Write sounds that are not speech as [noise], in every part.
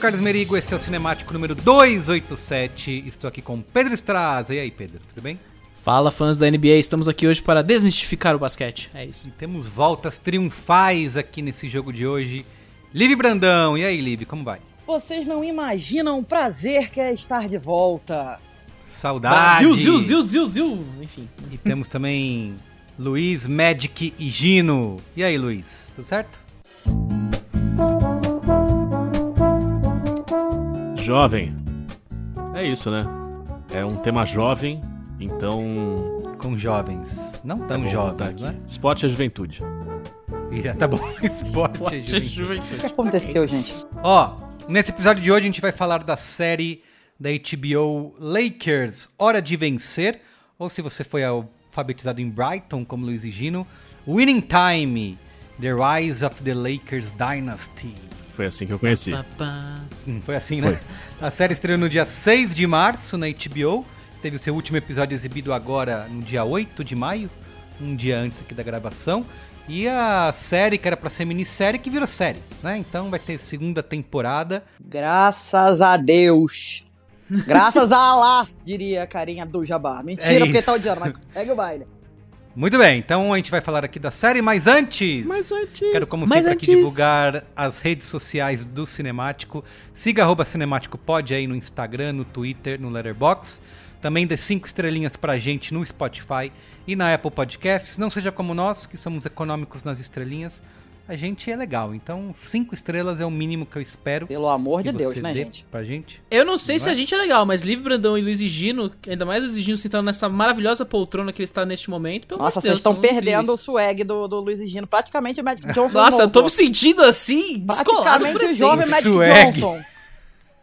Carlos Merigo, esse é o Cinemático número 287. Estou aqui com Pedro Estraza. E aí, Pedro, tudo bem? Fala, fãs da NBA, estamos aqui hoje para desmistificar o basquete. É isso. E temos voltas triunfais aqui nesse jogo de hoje. Live Brandão, e aí, Live, como vai? Vocês não imaginam o prazer que é estar de volta. Saudade! Brasil, ziu, ziu, ziu, ziu. Enfim. E temos também Luiz, Magic e Gino. E aí, Luiz, tudo certo? Jovem. É isso, né? É um tema jovem, então. Com jovens. Não é tão bom jovens, né? Esporte é juventude. [laughs] Ih, tá bom. Esporte, [laughs] Esporte é juventude. O que aconteceu, gente? Ó, nesse episódio de hoje a gente vai falar da série da HBO Lakers, Hora de Vencer, ou se você foi alfabetizado em Brighton, como Luiz e Gino, Winning Time, The Rise of the Lakers Dynasty. Foi assim que eu conheci. Hum, Foi assim, né? A série estreou no dia 6 de março na HBO, teve o seu último episódio exibido agora no dia 8 de maio, um dia antes aqui da gravação. E a série, que era pra ser minissérie, que virou série, né? Então vai ter segunda temporada. Graças a Deus. Graças a Allah, diria a carinha do Jabá. Mentira, É porque tá odiando, mas segue o baile. Muito bem, então a gente vai falar aqui da série, mas antes, Mas antes, quero como sempre aqui divulgar as redes sociais do Cinemático. Siga arroba Cinemático Pod aí no Instagram, no Twitter, no Letterboxd. Também dê cinco estrelinhas pra gente no Spotify e na Apple Podcasts. Não seja como nós, que somos econômicos nas estrelinhas. A gente é legal, então cinco estrelas é o mínimo que eu espero. Pelo amor de Deus, né, gente? Pra gente. Eu não sei Não se é? a gente é legal, mas Livre Brandão e Luiz e Gino, ainda mais o Luiz e Gino sentando nessa maravilhosa poltrona que ele está neste momento. Pelo Nossa, vocês estão perdendo o swag do, do Luiz e Gino. Praticamente o Magic Johnson Nossa, eu tô me sentindo assim, Praticamente o jovem. Magic Swag. Johnson.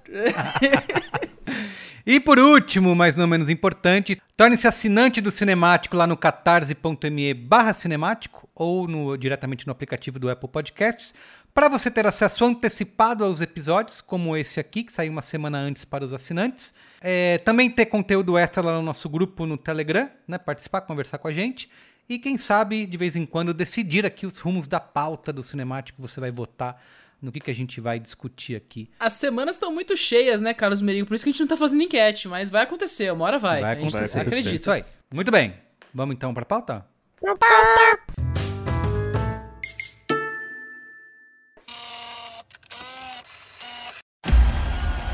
[laughs] [laughs] E por último, mas não menos importante, torne-se assinante do Cinemático lá no catarse.me barra cinemático ou no, diretamente no aplicativo do Apple Podcasts Para você ter acesso antecipado aos episódios, como esse aqui, que saiu uma semana antes para os assinantes. É, também ter conteúdo extra lá no nosso grupo no Telegram, né? Participar, conversar com a gente. E quem sabe, de vez em quando, decidir aqui os rumos da pauta do cinemático. Você vai votar no que, que a gente vai discutir aqui. As semanas estão muito cheias, né, Carlos Merigo? Por isso que a gente não tá fazendo enquete, mas vai acontecer, uma hora vai. Vai A gente acontecer. Acredita. Isso aí. Muito bem. Vamos então para a pauta?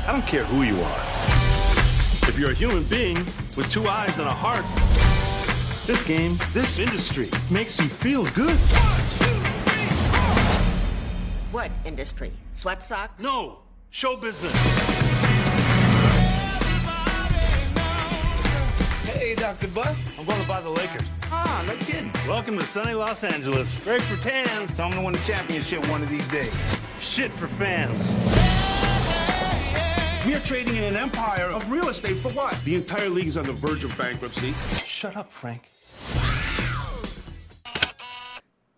I don't care who you are. If you're a human being with two eyes and a heart, this game, this industry makes you feel good. What industry? Sweat socks? No, show business. Hey, Dr. Bust. I'm going to buy the Lakers. Ah, no kidding. Welcome to sunny Los Angeles. Great for tans. Tell them to win the championship one of these days. Shit for fans. We are trading in an empire of real estate for what? The entire league is on the verge of bankruptcy. Shut up, Frank.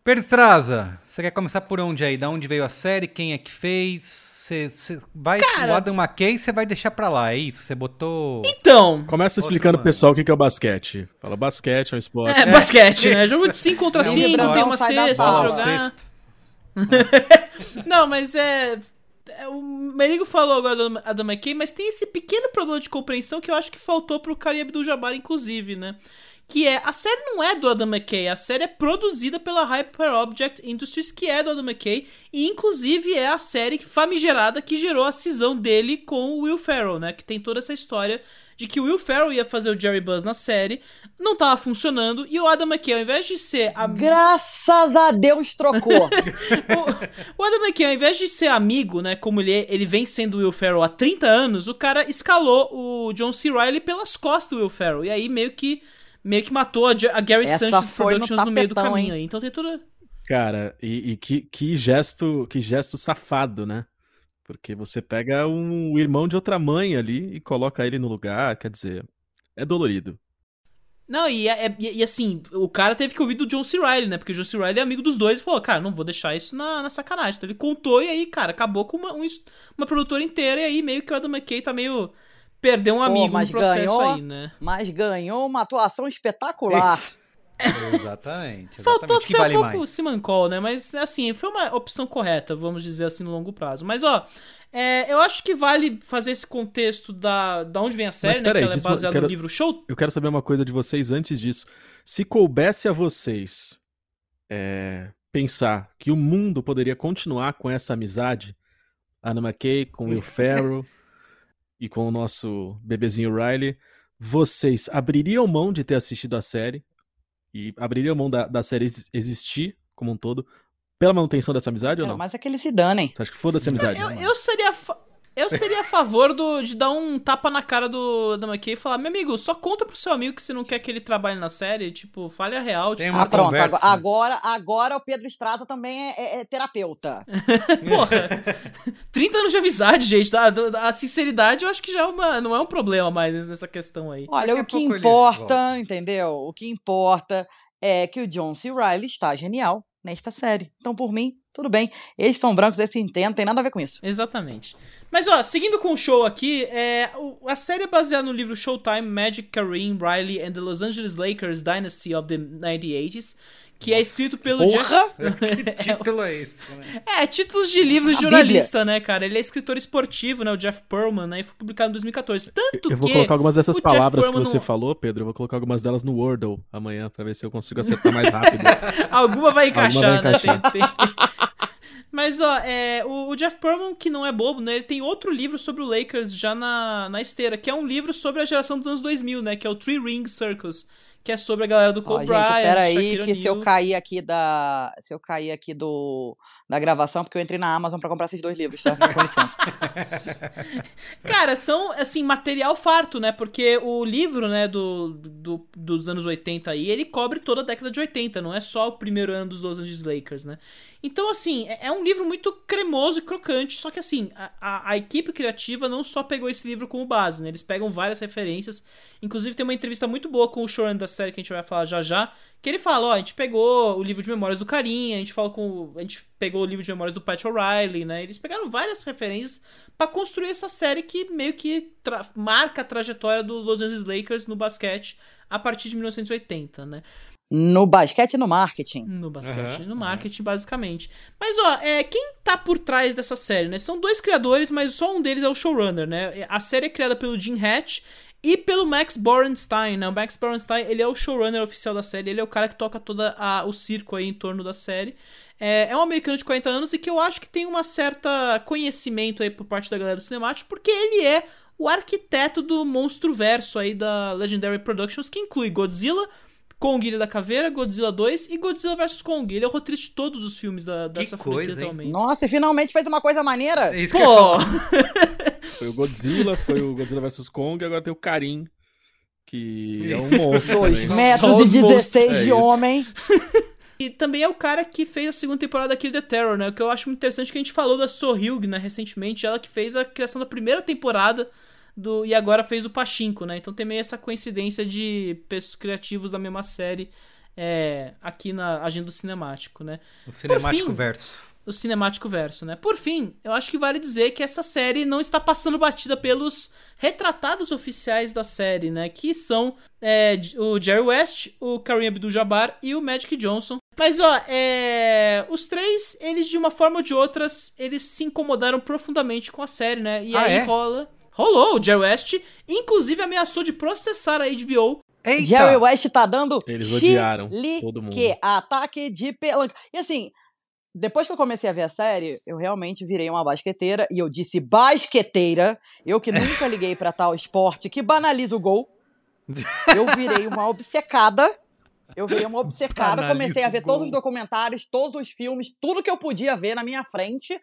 Pedro Estraza, você quer começar por onde aí? Da onde veio a série? Quem é que fez? Você, você vai Cara- o Adam McKay e você vai deixar pra lá, é isso? Você botou... Então, Começa explicando pro pessoal o que é o basquete. Fala, basquete é um esporte. é, basquete, né? [laughs] Jogo de 5 contra Não, 5, Pedrão, tem uma cesta pra jogar. [laughs] Não, mas é. é, O Merigo falou agora do Adam McKay, mas tem esse pequeno problema de compreensão que eu acho que faltou pro Karim Abdul-Jabbar, inclusive, né? Que é, a série não é do Adam McKay, a série é produzida pela Hyper Object Industries, que é do Adam McKay, e inclusive é a série famigerada que gerou a cisão dele com o Will Ferrell, né? Que tem toda essa história de que o Will Ferrell ia fazer o Jerry Buzz na série, não tava funcionando, e o Adam McKay, ao invés de ser a Graças a Deus trocou. [laughs] o, o Adam McKay, ao invés de ser amigo, né, como ele, é- ele vem sendo o Will Ferrell há 30 anos, o cara escalou o John C. Reilly pelas costas do Will Ferrell. E aí meio que, meio que matou a, a Gary Essa Sanchez foi no Productions no, meio do tapetão, caminho. hein? aí. Então tem tudo... Cara, e, e que, que gesto, que gesto safado, né? Porque você pega um irmão de outra mãe ali e coloca ele no lugar, quer dizer, é dolorido. Não, e, é- é- e, e assim, o cara teve que ouvir do John C. Reilly, né? Porque o John C. Reilly é amigo dos dois e falou, cara, não vou deixar isso na, na sacanagem. Então ele contou e aí, cara, acabou com uma, um uma produtora inteira e aí meio que o Adam McKay tá meio... Perdeu um amigo mas no processo ganhou. aí, né? Mas ganhou uma atuação espetacular. [laughs] Exatamente. Faltou exatamente. Que ser vale um pouco mais? Simancol, né? Mas, assim, foi uma opção correta, vamos dizer assim, no longo prazo. Mas, ó, é, eu acho que vale fazer esse contexto da, da onde vem a série, Mas né? peraí, que ela é baseada quero- no livro Show. Eu quero saber uma coisa de vocês antes disso. Se coubesse a vocês é, pensar que o mundo poderia continuar com essa amizade, Anna McKay com Will [laughs] Ferrell e com o nosso bebezinho Riley, vocês abririam mão de ter assistido a série e abririam mão da, da série ex- existir como um todo pela manutenção dessa amizade ou Cara, não? mas é que eles se danem. Você acha que foda-se a amizade? Eu, eu seria. a fa- Eu seria a favor do, de dar um tapa na cara do Adam McKay e falar: meu amigo, só conta pro seu amigo que você não quer que ele trabalhe na série. Tipo, fale a real. Tem Tipo, uma Ah, pronto. conversa. Agora, agora, agora o Pedro Estrada também é, é- é terapeuta. [laughs] Porra, 30 anos de amizade, gente. A, a sinceridade eu acho que já é uma, não é um problema mais nessa questão aí. Olha, Daqui o que eles importa, entendeu? O que importa é que o John C. Reilly está genial nesta série. Então, por mim, tudo bem. Eles são brancos, eles se entendem, tem nada a ver com isso. Exatamente. Mas, ó, seguindo com o show aqui, é, a série é baseada no livro Showtime Magic, Kareem, Riley and the Los Angeles Lakers Dynasty of the 1980s, que é escrito pelo Jeff... Porra! [laughs] Que título é esse? Né? É, títulos de livros de jornalista, né, cara? Ele é escritor esportivo, né, o Jeff Perlman, né, e foi publicado em 2014. Tanto Eu vou que colocar algumas dessas palavras que você não- falou, Pedro. Eu vou colocar algumas delas no Wordle amanhã pra ver se eu consigo acertar mais rápido. [laughs] Alguma vai encaixar, vai encaixar. né? Tem- tem- [laughs] Mas, ó, é, o, o Jeff Perlman, que não é bobo, né? Ele tem outro livro sobre o Lakers já na, na esteira, que é um livro sobre a geração dos anos 2000, né? Que é o Three Ring Circus, que é sobre a galera do gente, Bryant, peraí, Shaquille que se eu cair aqui da. Se eu cair aqui do. Da gravação, porque eu entrei na Amazon pra comprar esses dois livros, tá? Com licença. [laughs] Cara, são, assim, material farto, né? Porque o livro, né, do, do- dos anos 80 aí, ele cobre toda a década de 80, não é só o primeiro ano dos Los Angeles Lakers, né? Então, assim, é, é um livro muito cremoso e crocante, só que, assim, a, a- equipe criativa não só pegou esse livro como base, né? Eles pegam várias referências, inclusive tem uma entrevista muito boa com o showrunner da, série que a gente vai falar já já, que ele fala, ó, a gente pegou o livro de memórias do Carinha, a gente falou com, a gente pegou o livro de memórias do Pat O'Reilly, né? Eles pegaram várias referências para construir essa série que meio que marca a trajetória do Los Angeles Lakers no basquete a partir de 1980, né? No basquete e no marketing. No basquete uhum, e no marketing, uhum. basicamente. Mas, ó, é, quem tá por trás dessa série, né? São dois criadores, mas só um deles é o showrunner, né? A série é criada pelo Jim Hatch e pelo Max Borenstein, né? O Max Borenstein, ele é o showrunner oficial da série, ele é o cara que toca todo o circo aí em torno da série. É, é um americano de 40 anos e que eu acho que tem uma certa conhecimento aí por parte da galera do cinemático, porque ele é o arquiteto do monstro verso aí da Legendary Productions, que inclui Godzilla, Kong Ilha da Caveira, Godzilla 2 e Godzilla vs Kong. Ele é o roteirista de todos os filmes da, dessa franquia atualmente. Nossa, e finalmente fez uma coisa maneira. É isso Pô! [laughs] foi o Godzilla, foi o Godzilla vs Kong, agora tem o Karim, que é um monstro. 2 metros e 16 é de homem. [laughs] E também é o cara que fez a segunda temporada aqui The Terror, né? O que eu acho muito interessante é que a gente falou da Sohyug, né, recentemente, ela que fez a criação da primeira temporada do e agora fez o Pachinko, né? Então tem meio essa coincidência de pessoas criativos da mesma série é, aqui na agenda do cinemático, né? O cinemático fim, verso. O cinemático verso, né? Por fim, eu acho que vale dizer que essa série não está passando batida pelos retratados oficiais da série, né? Que são é, o Jerry West, o Kareem Abdul-Jabbar e o Magic Johnson. Mas ó, é... os três, eles de uma forma ou de outras, eles se incomodaram profundamente com a série, né? E ah, aí é? rola Rolou, o Jerry West, inclusive ameaçou de processar a HBO. Eita. Jerry West tá dando Eles odiaram todo mundo. Que ataque de pelanca. E assim, depois que eu comecei a ver a série, eu realmente virei uma basqueteira e eu disse basqueteira, eu que nunca [laughs] liguei para tal esporte que banaliza o gol. Eu virei uma obcecada. Eu virei uma obcecada, Banaliza comecei a ver todos os documentários, todos os filmes, tudo que eu podia ver na minha frente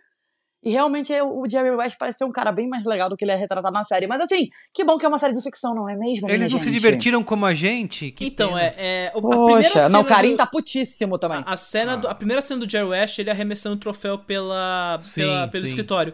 e realmente o Jerry West parece ser um cara bem mais legal do que ele é retratado na série. Mas assim, que bom que é uma série de ficção, não é mesmo? Eles não gente? se divertiram como a gente? Que então, pena. é. é a Poxa, não, o Karim do... tá putíssimo também. A, a cena ah. do, a primeira cena do Jerry West, ele arremessando o troféu pela, sim, pela pelo sim. escritório.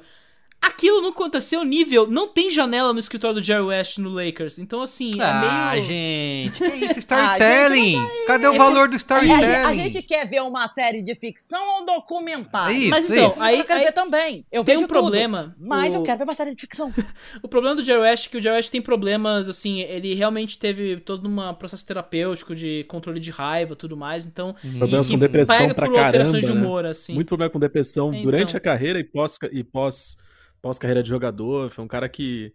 Aquilo não aconteceu nível. Não tem janela no escritório do Jerry West no Lakers. Então, assim, é ah, meio. Ah, gente. Que isso? [laughs] Storytelling. ah, Cadê o valor do storytelling? A, a, gente quer ver uma série de ficção ou documentário? Isso, mas então, isso. aí. Eu quero aí, ver também. Eu tem vejo um problema. Tudo, mas o... eu quero ver uma série de ficção. [laughs] o problema do Jerry West é que o Jerry West tem problemas, assim. Ele realmente teve todo um processo terapêutico de controle de raiva tudo mais. Então. Problemas com depressão pra caramba. De né? humor, assim. Muito problema com depressão então, durante a carreira e pós. E pós pós-carreira de jogador, foi um cara que.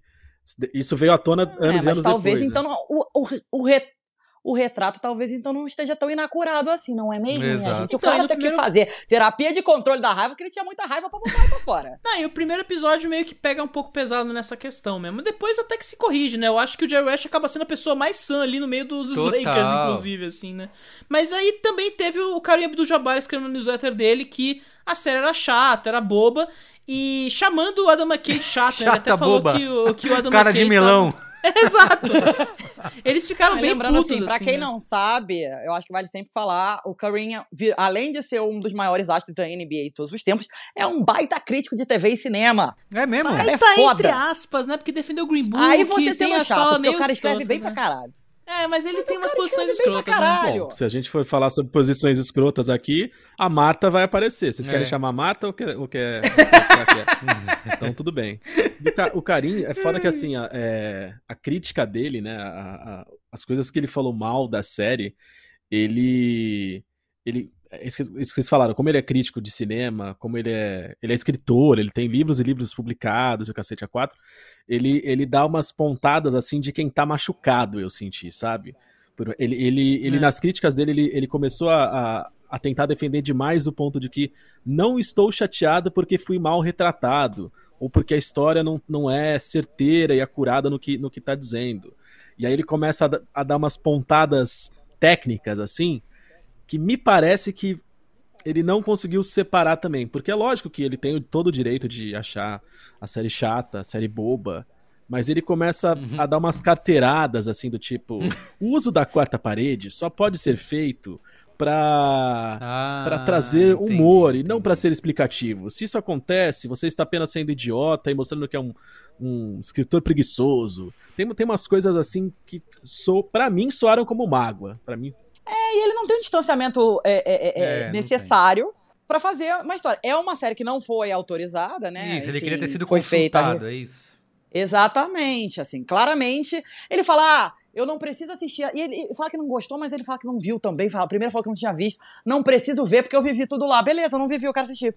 Isso veio à tona anos é, e anos talvez, depois. então, né? o, o, o, re, o retrato talvez então não esteja tão inacurado assim, não é mesmo, Exato. minha gente? O então, cara tem primeiro... que fazer terapia de controle da raiva, porque ele tinha muita raiva pra botar pra fora. [laughs] Não, e o primeiro episódio meio que pega um pouco pesado nessa questão mesmo. Depois até que se corrige, né? Eu acho que o Jerry West acaba sendo a pessoa mais sã ali no meio dos Total. Lakers, inclusive, assim, né? Mas aí também teve o Karim Abdul-Jabbar escrevendo no newsletter dele que a série era chata, era boba, e chamando o Adam McKay de chato, Chata, ele até falou boba. que o, que o Adam Cara McKay de melão. Tava... [laughs] Exato. Eles ficaram bem lembrando putos, assim, pra assim, quem né? não sabe, eu acho que vale sempre falar, o Kareem, além de ser um dos maiores astros da NBA de todos os tempos, é um baita crítico de TV e cinema. É mesmo? Ele é tá foda. entre aspas, né? Porque defendeu o Green Book. Aí você tem chato, porque meio o cara escreve bem né? pra caralho. É, mas ele Mas tem umas posições escrotas, né? caralho. Bom, se a gente for falar sobre posições escrotas aqui, a Marta vai aparecer. Vocês querem É. chamar a Marta ou quer. Ou quer, [laughs] então tudo bem. O Ca- O Karim, é foda que assim, a, é, a crítica dele, né? a- a- as coisas que ele falou mal da série, ele. ele isso que, isso que vocês falaram, como ele é crítico de cinema, como ele é, ele é escritor, ele tem livros e livros publicados, e o cacete a quatro, ele, ele dá umas pontadas assim de quem tá machucado, eu senti, sabe? Ele, ele, ele É. nas críticas dele, ele, ele começou a, a, a tentar defender demais o ponto de que não estou chateado porque fui mal retratado, ou porque a história não, não é certeira e acurada no que, no que tá dizendo. E aí ele começa a, a dar umas pontadas técnicas, assim, que me parece que ele não conseguiu separar também. Porque é lógico que ele tem todo o direito de achar a série chata, a série boba. Mas ele começa a dar umas carteiradas, assim, do tipo: [laughs] o uso da quarta parede só pode ser feito pra, Ah, pra trazer entendi, humor e não entendi. pra ser explicativo. Se isso acontece, você está apenas sendo idiota e mostrando que é um, um escritor preguiçoso. Tem, tem umas coisas assim que, so, para mim, soaram como mágoa. para mim. É, e ele não tem um distanciamento é, é, é, É, não necessário pra fazer uma história. É uma série que não foi autorizada, né? Isso, ele Enfim, queria ter sido foi feita consultado, é isso. Exatamente, assim, claramente. Ele fala, ah, eu não preciso assistir. E ele fala que não gostou, mas ele fala que não viu também. Fala, primeiro falou que não tinha visto. Não preciso ver porque eu vivi tudo lá. Beleza, eu não vivi, eu quero assistir.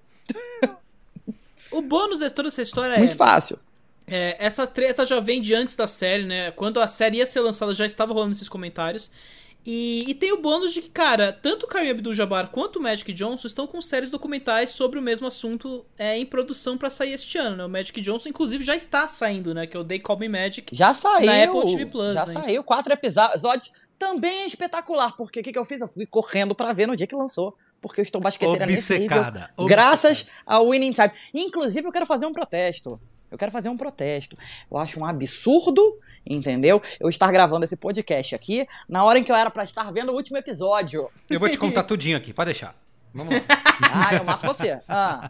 O bônus de toda essa história é. Muito fácil. É, essa treta já vem de antes da série, né? Quando a série ia ser lançada, já estava rolando esses comentários. E, e tem o bônus de que, cara, tanto o Kareem Abdul-Jabbar quanto o Magic Johnson estão com séries documentais sobre o mesmo assunto é, em produção pra sair este ano, né? O Magic Johnson, inclusive, já está saindo, né? Que é o They Call Me Magic. Já saiu. Na Apple TV Plus, Já né? saiu. Quatro episódios. Também é espetacular, porque o que, que eu fiz? Eu fui correndo pra ver no dia que lançou. Porque eu estou basqueteira nesse nível. Obcecada, Graças ao Winning Time. Inclusive, eu quero fazer um protesto. Eu quero fazer um protesto. Eu acho um absurdo, entendeu? Eu estar gravando esse podcast aqui na hora em que eu era pra estar vendo o último episódio. Eu vou te contar [laughs] tudinho aqui, pode deixar. Vamos lá. Ah, eu mato você. Ah.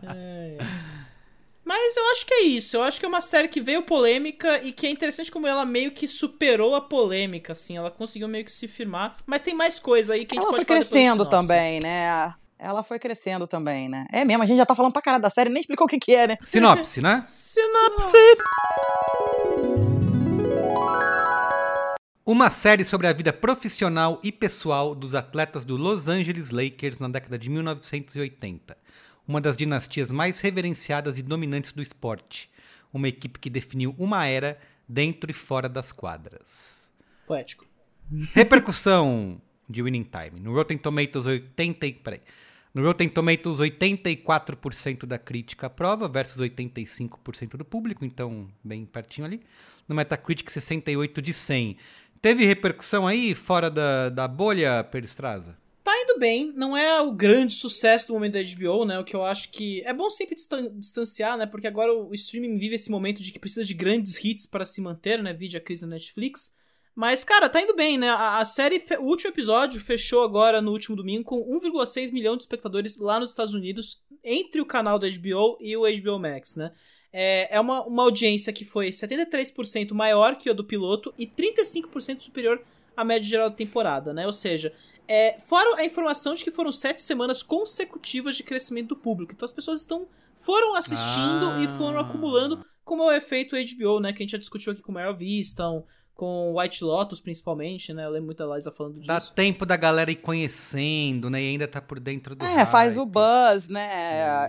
Mas eu acho que é isso. Eu acho que é uma série que veio polêmica e que é interessante como ela meio que superou a polêmica, assim. Ela conseguiu meio que se firmar. Mas tem mais coisa aí que a gente Ela pode foi crescendo também, né? Ela foi crescendo também, né? É mesmo, a gente já tá falando pra caralho da série, nem explicou o que que é, né? Sinopse, né? Sinopse! Uma série sobre a vida profissional e pessoal dos atletas do Los Angeles Lakers na década de 1980. Uma das dinastias mais reverenciadas e dominantes do esporte. Uma equipe que definiu uma era dentro e fora das quadras. Poético. Repercussão de Winning Time. No Rotten Tomatoes 80, e- peraí. No Rotten Tomatoes 84% da crítica aprova versus 85% do público, então bem pertinho ali. No Metacritic 68 de 100. Teve repercussão aí fora da, da bolha, Peristraza? Tá indo bem, não é o grande sucesso do momento da HBO, né? O que eu acho que é bom sempre distan- distanciar, né? Porque agora o streaming vive esse momento de que precisa de grandes hits para se manter, né? Vídeo a crise da Netflix. Mas, cara, tá indo bem, né? A, a série, o último episódio fechou agora no último domingo com 1,6 milhão de espectadores lá nos Estados Unidos, entre o canal da HBO e o HBO Max, né? É, é uma, uma audiência que foi 73% maior que a do piloto e 35% superior à média geral da temporada, né? Ou seja, é, fora a informação de que foram sete semanas consecutivas de crescimento do público. Então as pessoas estão foram assistindo Ah. e foram acumulando, como é o efeito HBO, né? Que a gente já discutiu aqui com Meryl Viston, com White Lotus, principalmente, né? Eu lembro muito da Liza falando Dá disso. tempo da galera ir conhecendo, né? E ainda tá por dentro do É, faz o hype. buzz, né?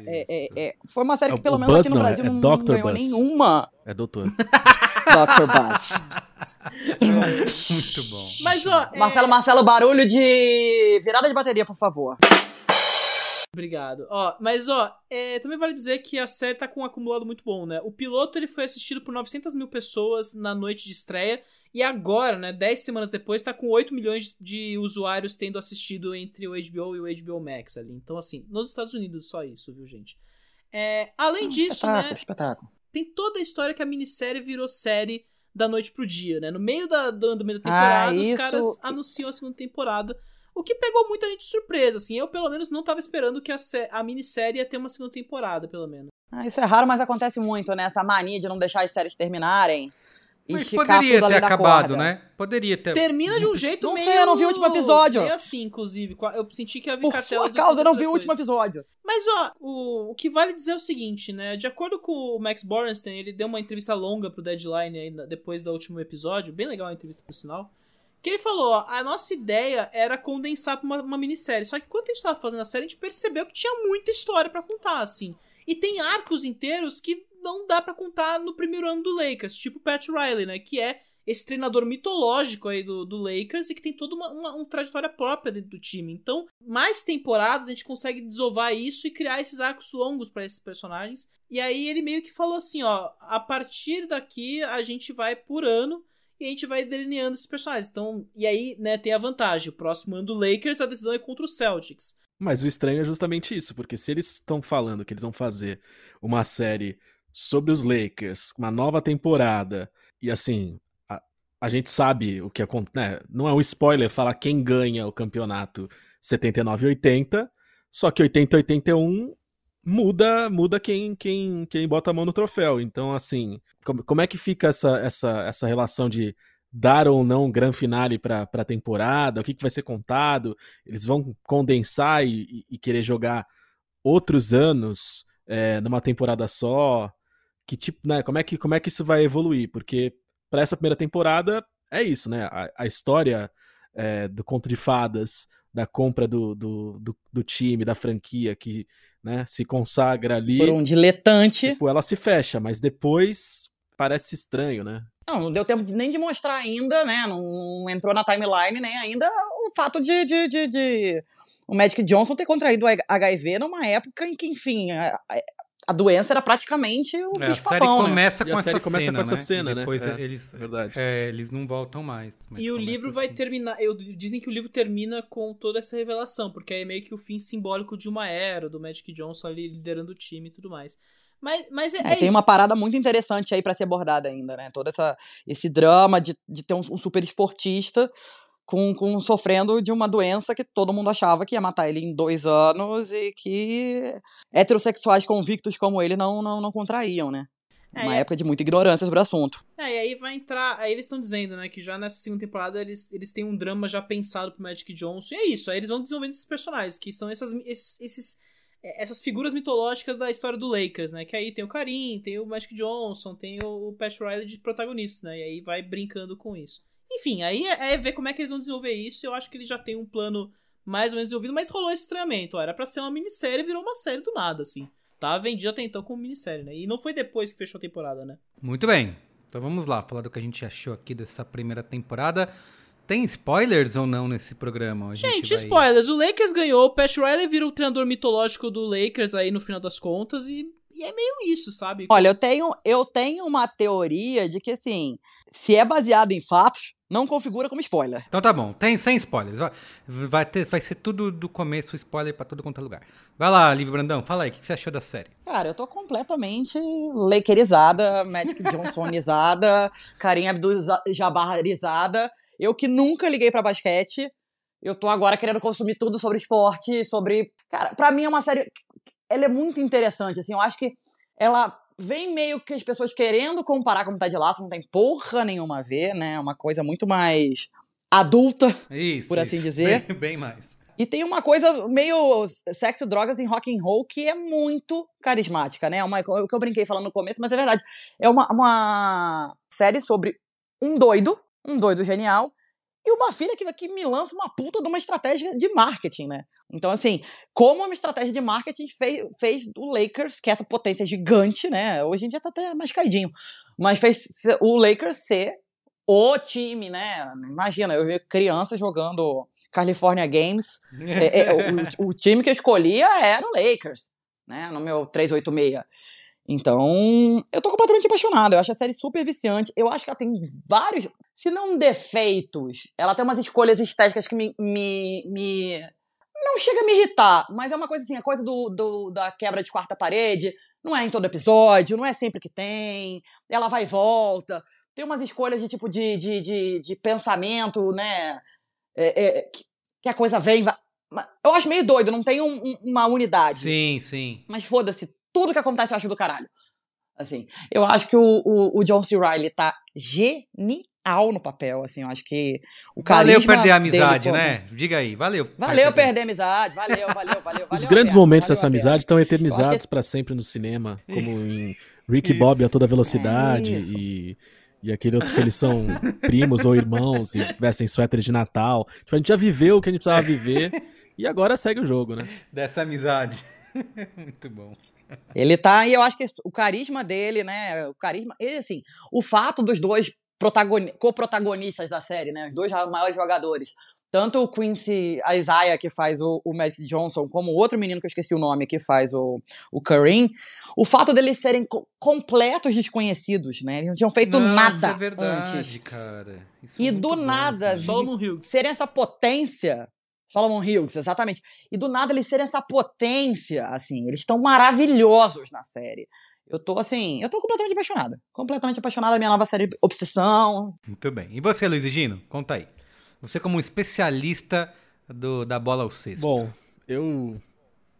É, é, é. Foi uma série É que pelo o menos Buzz aqui no não, é- Brasil é não, Dr. ganhou Buzz. nenhuma. É doutor. [laughs] Dr. Buzz. Muito bom. Mas, ó, é- Marcelo, Marcelo, barulho de virada de bateria, por favor. Obrigado. Ó, mas ó, é, também vale dizer que a série tá com um acumulado muito bom, né? O piloto ele foi assistido por 900 mil pessoas na noite de estreia e agora, né, 10 semanas depois, tá com 8 milhões de usuários tendo assistido entre o HBO e o HBO Max ali. Então, assim, nos Estados Unidos só isso, viu, gente? É, além disso, espetáculo, né, espetáculo. tem toda a história que a minissérie virou série da noite pro dia, né? No meio da, do do meio da temporada, Ah, os isso- caras anunciam a segunda temporada. O que pegou muita gente de surpresa, assim. Eu, pelo menos, não tava esperando que a, a minissérie ia ter uma segunda temporada, pelo menos. Ah, isso é raro, mas acontece muito, né? Essa mania de não deixar as séries terminarem. E Mas poderia ter acabado, corda. né? Poderia ter. Termina de um jeito Não meio... sei, eu não vi o último episódio. Meio assim, inclusive. Eu senti que havia Por sua causa, eu não vi o último episódio. Mas, ó, o, o que vale dizer é o seguinte, né? De acordo com o Max Borenstein, ele deu uma entrevista longa pro Deadline aí depois do último episódio, bem legal a entrevista, por sinal. Que ele falou, ó, a nossa ideia era condensar pra uma, uma minissérie. Só que quando a gente tava fazendo a série, a gente percebeu que tinha muita história pra contar, assim. E tem arcos inteiros que não dá pra contar no primeiro ano do Lakers, tipo Pat Riley, né? Que é esse treinador mitológico aí do, do Lakers e que tem toda uma, uma, uma trajetória própria dentro do time. Então, mais temporadas a gente consegue desovar isso e criar esses arcos longos pra esses personagens. E aí ele meio que falou assim, ó, a partir daqui a gente vai por ano e a gente vai delineando esses personagens. Então, e aí, né, tem a vantagem, o próximo ano do Lakers a decisão é contra o Celtics. Mas o estranho é justamente isso, porque se eles estão falando que eles vão fazer uma série sobre os Lakers, uma nova temporada, e assim, a, a gente sabe o que acontece, né? Não é um spoiler falar quem ganha o campeonato 79 e 80, só que 80 e 81 muda muda quem, quem, quem bota a mão no troféu. Então, assim, como, como é que fica essa, essa, essa relação de dar ou não gran finale para a temporada? O que, que vai ser contado? Eles vão condensar e, e querer jogar outros anos é, numa temporada só? Que tipo, né? Como é que, como é que isso vai evoluir? Porque para essa primeira temporada é isso, né? A, a história é, do conto de fadas, da compra do, do, do, do, time, da franquia que né, se consagra ali. Por um diletante. Tipo, ela se fecha, mas depois parece estranho, né? Não, não deu tempo nem de mostrar ainda, né? Não entrou na timeline nem ainda o fato de, de, de, de o Magic Johnson ter contraído HIV numa época em que, enfim, a, doença era praticamente o é, bicho A série papão, começa né? com a essa série começa cena, com essa né? cena, E né? Depois É, eles, verdade. é, eles não voltam mais. mas E o livro vai assim. terminar. Eu, dizem que o livro termina com toda essa revelação, porque é meio que o fim simbólico de uma era, do Magic Johnson ali liderando o time e tudo mais. Mas, mas é, É, é tem isso. uma parada muito interessante aí pra ser abordada ainda, né? Todo essa, esse drama de, de ter um, um super esportista com, com sofrendo de uma doença que todo mundo achava que ia matar ele em dois anos e que heterossexuais convictos como ele não, não, não contraíam, né? É, Uma época de muita ignorância sobre o assunto. É, e aí vai entrar. Aí eles estão dizendo, né, que já nessa segunda temporada eles, eles têm um drama já pensado pro Magic Johnson. E é isso, aí eles vão desenvolvendo esses personagens, que são essas, esses, esses- é, essas figuras mitológicas da história do Lakers, né? Que aí tem o Karim, tem o Magic Johnson, tem o, Pat Riley de protagonistas, né? E aí vai brincando com isso. Enfim, aí é, é ver como é que eles vão desenvolver isso. Eu acho que eles já têm um plano mais ou menos desenvolvido, mas rolou esse estranhamento. Ó, era pra ser uma minissérie e virou uma série do nada, assim. Tá vendido até então como minissérie, né? E não foi depois que fechou a temporada, né? Muito bem. Então vamos lá, falar do que a gente achou aqui dessa primeira temporada. Tem spoilers ou não nesse programa? A Gente, vai- spoilers. O Lakers ganhou, o Pat Riley vira o treinador mitológico do Lakers aí no final das contas e, e é meio isso, sabe? Olha, eu tenho, eu tenho uma teoria de que, assim, se é baseado em fatos, não configura como spoiler. Então tá bom, tem sem spoilers. Vai, ter, vai ser tudo do começo, spoiler pra todo quanto é lugar. Vai lá, Livre Brandão, fala aí, o que que você achou da série? Cara, eu tô completamente lakerizada, Magic Johnsonizada, Karim Abdul-Jabarizada. Eu que nunca liguei pra basquete, eu tô agora querendo consumir tudo sobre esporte, sobre... Cara, pra mim é uma série... Ela é muito interessante, assim, eu acho que ela vem meio que as pessoas querendo comparar com Ted Lasso, não tem porra nenhuma a ver, né? Uma coisa muito mais adulta, Isso, por assim isso, dizer. Bem, [laughs] bem mais. E tem uma coisa meio sexo, drogas em rock and roll que é muito carismática, né? Uma, o que eu brinquei falando no começo, mas é verdade. É uma, uma série sobre um doido, um doido genial, e uma filha que, que me lança uma puta de uma estratégia de marketing, né? Então, assim, como uma estratégia de marketing fez, fez do Lakers, que é essa potência gigante, né? Hoje em dia tá até mais caidinho, mas fez o Lakers ser o time, né? Imagina, eu vi crianças jogando California Games. É, é, o, o time que eu escolhia era o Lakers, né? No meu 386. Então, eu tô completamente apaixonado. Eu acho a série super viciante. Eu acho que ela tem vários, se não defeitos, ela tem umas escolhas estéticas que me. me, me não chega a me irritar, mas é uma coisa assim, a coisa do, do, da quebra de quarta parede. Não é em todo episódio, não é sempre que tem. Ela vai e volta. Tem umas escolhas de tipo de, de, de, de pensamento, né? É, é, que, que a coisa vem. vai- Eu acho meio doido, não tem um- um- uma unidade. Sim, sim. Mas foda-se, tudo que acontece eu acho do caralho. Assim, eu acho que o, o, o John C. Reilly tá genial no papel, assim, eu acho que o Valeu carisma perder a amizade, como- né? Diga aí, valeu. Valeu perder a amizade, valeu, valeu, valeu. Os valeu grandes momentos valeu dessa amizade estão eternizados que- pra sempre no cinema, como em Rick e Bob, A Toda Velocidade, É e, e aquele outro que eles são primos ou irmãos e vestem suéter de Natal. Tipo, a gente já viveu o que a gente precisava viver e agora segue o jogo, né? Dessa amizade. [laughs] Muito bom. Ele tá, e eu acho que o carisma dele, né? O carisma. E assim, o fato dos dois co-protagonistas da série, né? Os dois maiores jogadores. Tanto o Quincy Isaiah, que faz o, o Magic Johnson, como o outro menino que eu esqueci o nome, que faz o, o Kareem, o fato deles serem co- completos desconhecidos, né? Eles não tinham feito Nossa, nada é verdade, antes. cara. Isso é E do bom, nada, Hughes. serem essa potência. Solomon Hughes, exatamente. E do nada eles serem essa potência, assim, eles estão maravilhosos na série. Eu tô assim, eu tô completamente apaixonada. Completamente apaixonada da minha nova série Obsessão. Muito bem. E você, Luiz e Gino? Conta aí. Você como um especialista do, da bola ao cesto. Bom, eu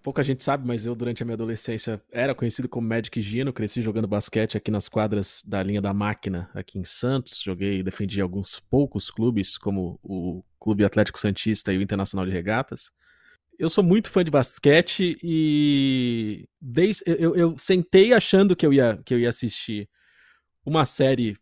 pouca gente sabe, mas eu, durante a minha adolescência, era conhecido como Magic Gino. Cresci jogando basquete aqui nas quadras da linha da máquina, aqui em Santos. Joguei e defendi alguns poucos clubes, como o Clube Atlético Santista e o Internacional de Regatas. Eu sou muito fã de basquete e desde, eu, eu sentei achando que eu, ia, que eu ia assistir uma série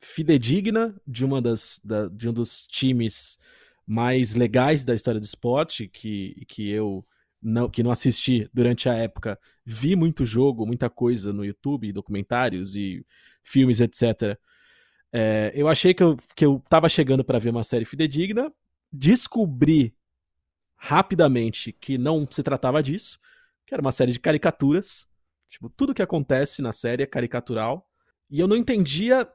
fidedigna de uma das da, de um dos times mais legais da história do esporte que, que eu não, que não assisti durante a época, vi muito jogo, muita coisa no YouTube, documentários e filmes, etc. É, eu achei que eu, que eu tava chegando para ver uma série fidedigna, descobri rapidamente que não se tratava disso, que era uma série de caricaturas. Tipo, tudo que acontece na série é caricatural. E eu não entendia,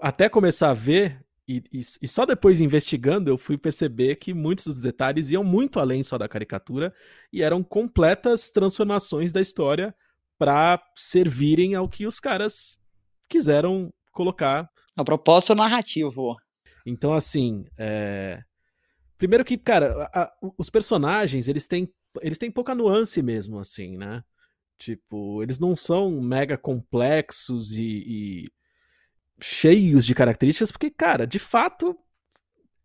até começar a ver, e, e, e, só depois investigando eu fui perceber que muitos dos detalhes iam muito além só da caricatura e eram completas transformações da história para servirem ao que os caras quiseram colocar. A propósito narrativo. Então, assim, é... primeiro que, cara, a, a, os personagens, eles têm, eles têm pouca nuance mesmo, assim, né? Tipo, eles não são mega complexos e, e cheios de características, porque, cara, de fato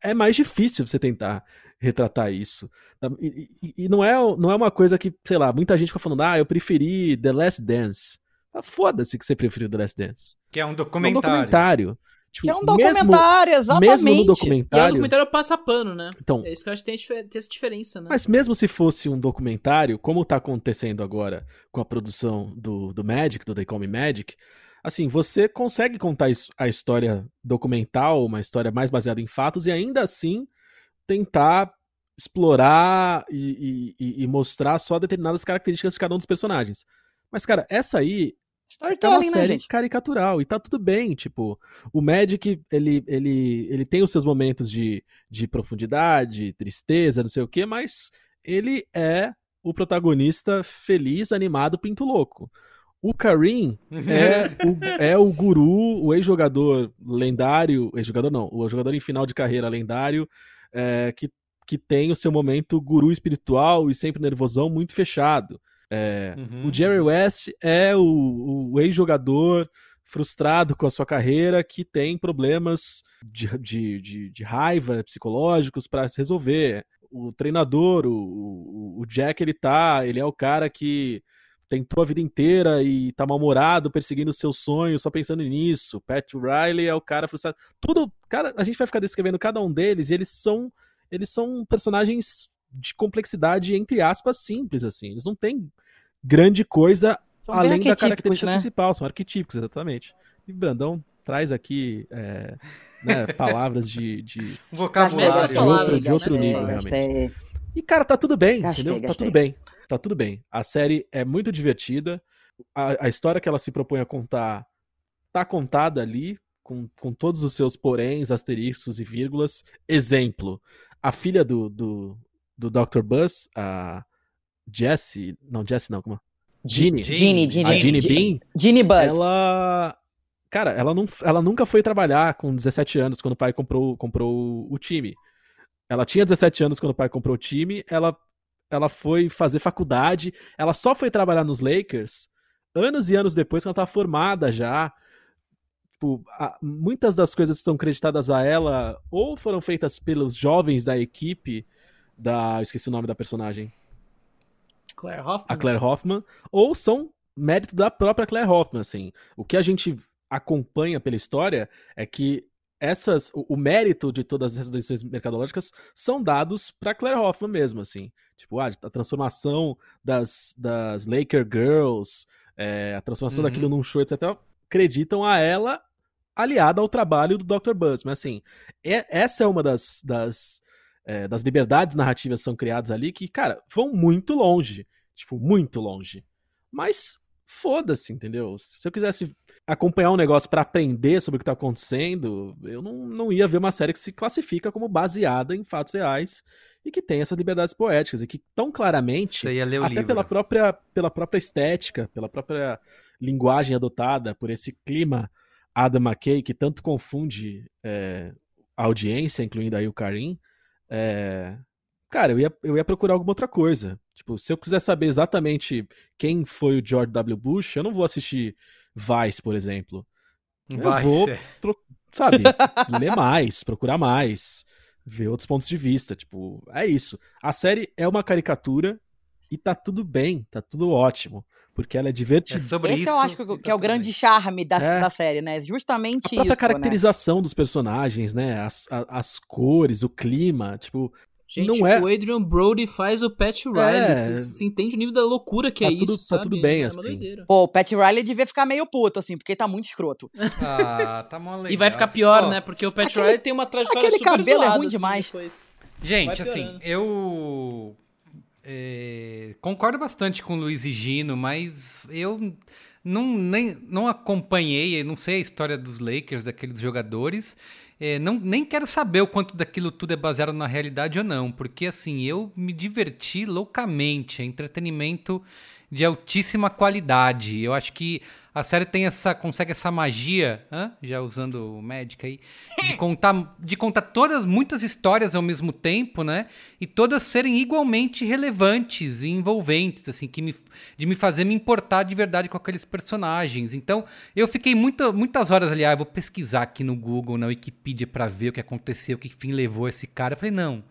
é mais difícil você tentar retratar isso. E, e, e, não, é, não é uma coisa que, sei lá, muita gente fica falando, ah, eu preferi The Last Dance. Ah, Foda-se que você preferiu The Last Dance. Que é um documentário. É um documentário. Tipo, que é um documentário, mesmo, exatamente. Mesmo no documentário. E é um documentário passa pano, né? Então, é isso que eu acho que tem, tem essa diferença, né? Mas mesmo se fosse um documentário, como tá acontecendo agora com a produção do, do Magic, do They Call Me Magic, assim, você consegue contar a história documental, uma história mais baseada em fatos, e ainda assim tentar explorar e, e, e mostrar só determinadas características de cada um dos personagens. Mas, cara, essa aí é uma né, série né, caricatural e tá tudo bem, tipo, o Magic, ele, ele, ele tem os seus momentos de, de profundidade, tristeza, não sei o que, mas ele é o protagonista feliz, animado, pinto louco. O Karim é o, é o guru, o ex-jogador lendário, ex-jogador não, o jogador em final de carreira lendário, é, que, que tem o seu momento guru espiritual e sempre nervosão muito fechado. É, uhum. O Jerry West é o, o ex-jogador frustrado com a sua carreira que tem problemas de, de, de, de raiva psicológicos para se resolver. O treinador, o, o, Jack, ele tá, ele é o cara que tentou a vida inteira e tá mal-humorado, perseguindo seus sonhos, só pensando nisso. Pat Riley é o cara frustrado. Tudo, cara, a gente vai ficar descrevendo cada um deles e eles são eles são personagens de complexidade entre aspas simples assim. Eles não têm grande coisa são além da característica né? principal, são arquetípicos exatamente. E Brandão traz aqui é, né, [laughs] palavras de, de vocabulário de outro, de outro nível realmente. E cara, tá tudo bem, gastei, entendeu? Gastei. Tá tudo bem tá tudo bem. A série é muito divertida. A, a história que ela se propõe a contar tá contada ali, com, com todos os seus poréns, asteriscos e vírgulas. Exemplo: a filha do, do, do Dr. Buzz, a Jessie. Não, Jessie não, como? Ginny. Ginny, Ginny. A Ginny Bean. Ginny Buzz. Ela. Cara, ela, não, ela nunca foi trabalhar com 17 anos, quando o pai comprou, comprou o time. Ela tinha 17 anos quando o pai comprou o time, ela ela foi fazer faculdade, ela só foi trabalhar nos Lakers anos e anos depois, quando ela estava formada já. Tipo, a, muitas das coisas que são creditadas a ela ou foram feitas pelos jovens da equipe da. Esqueci o nome da personagem. Claire Hoffman. A Claire Hoffman, ou são mérito da própria Claire Hoffman, assim. O que a gente acompanha pela história é que essas o, o, mérito de todas essas decisões mercadológicas são dados para Claire Hoffman mesmo, assim. Tipo, ah, a transformação das, das Laker Girls, é, a transformação uhum. daquilo num show, etc. Acreditam a ela aliada ao trabalho do Dr. Buzz. Mas, assim, é, essa é uma das, das, é, das liberdades narrativas são criadas ali que, cara, vão muito longe. Tipo, muito longe. Mas foda-se, entendeu? Se eu quisesse acompanhar um negócio para aprender sobre o que tá acontecendo, eu não, não ia ver uma série que se classifica como baseada em fatos reais e que tem essas liberdades poéticas e que tão claramente, até livro. pela própria, pela própria estética, pela própria linguagem adotada por esse clima Adam McKay que tanto confunde é, a audiência, incluindo aí o Karim, é, cara, eu ia, eu ia procurar alguma outra coisa. Tipo, se eu quiser saber exatamente quem foi o George W. Bush, eu não vou assistir Vice, por exemplo. Eu Vai vou, pro- sabe, ler mais, procurar mais, ver outros pontos de vista. Tipo, é isso. A série é uma caricatura e tá tudo bem, tá tudo ótimo. Porque ela é divertida. É sobre Esse isso. eu acho que, que é o grande bem. charme da, É. da série, né? A Justamente própria isso, né? caracterização dos personagens, né? As, a- as cores, o clima, tipo, Gente, não é. o Adrian Brody faz o Pat Riley. É. Você você entende o nível da loucura que Tá é tudo- isso, tá sabe? tudo bem, é assim. doideira. Pô, o Pat Riley devia ficar meio puto, assim, porque tá muito escroto. [laughs] Ah, tá mó legal. E vai ficar pior, Ó, né? Porque o Pat aquele- Riley tem uma trajetória aquele super cabelo é ruim assim, demais. depois. Gente, assim, eu é, concordo bastante com o Luiz e Gino, mas eu não, nem, não acompanhei, não sei a história dos Lakers, daqueles jogadores. é, não, nem quero saber o quanto daquilo tudo é baseado na realidade ou não, porque assim, eu me diverti loucamente, é entretenimento de altíssima qualidade. Eu acho que a série tem essa, consegue essa magia, hã? já usando o Magic aí, de [laughs] contar, de contar todas, muitas histórias ao mesmo tempo, né? E todas serem igualmente relevantes e envolventes, assim, que me, de me fazer me importar de verdade com aqueles personagens. Então, eu fiquei muita, muitas horas ali, ah, vou pesquisar aqui no Google, na Wikipedia, pra ver o que aconteceu, que fim levou esse cara. Eu falei, não.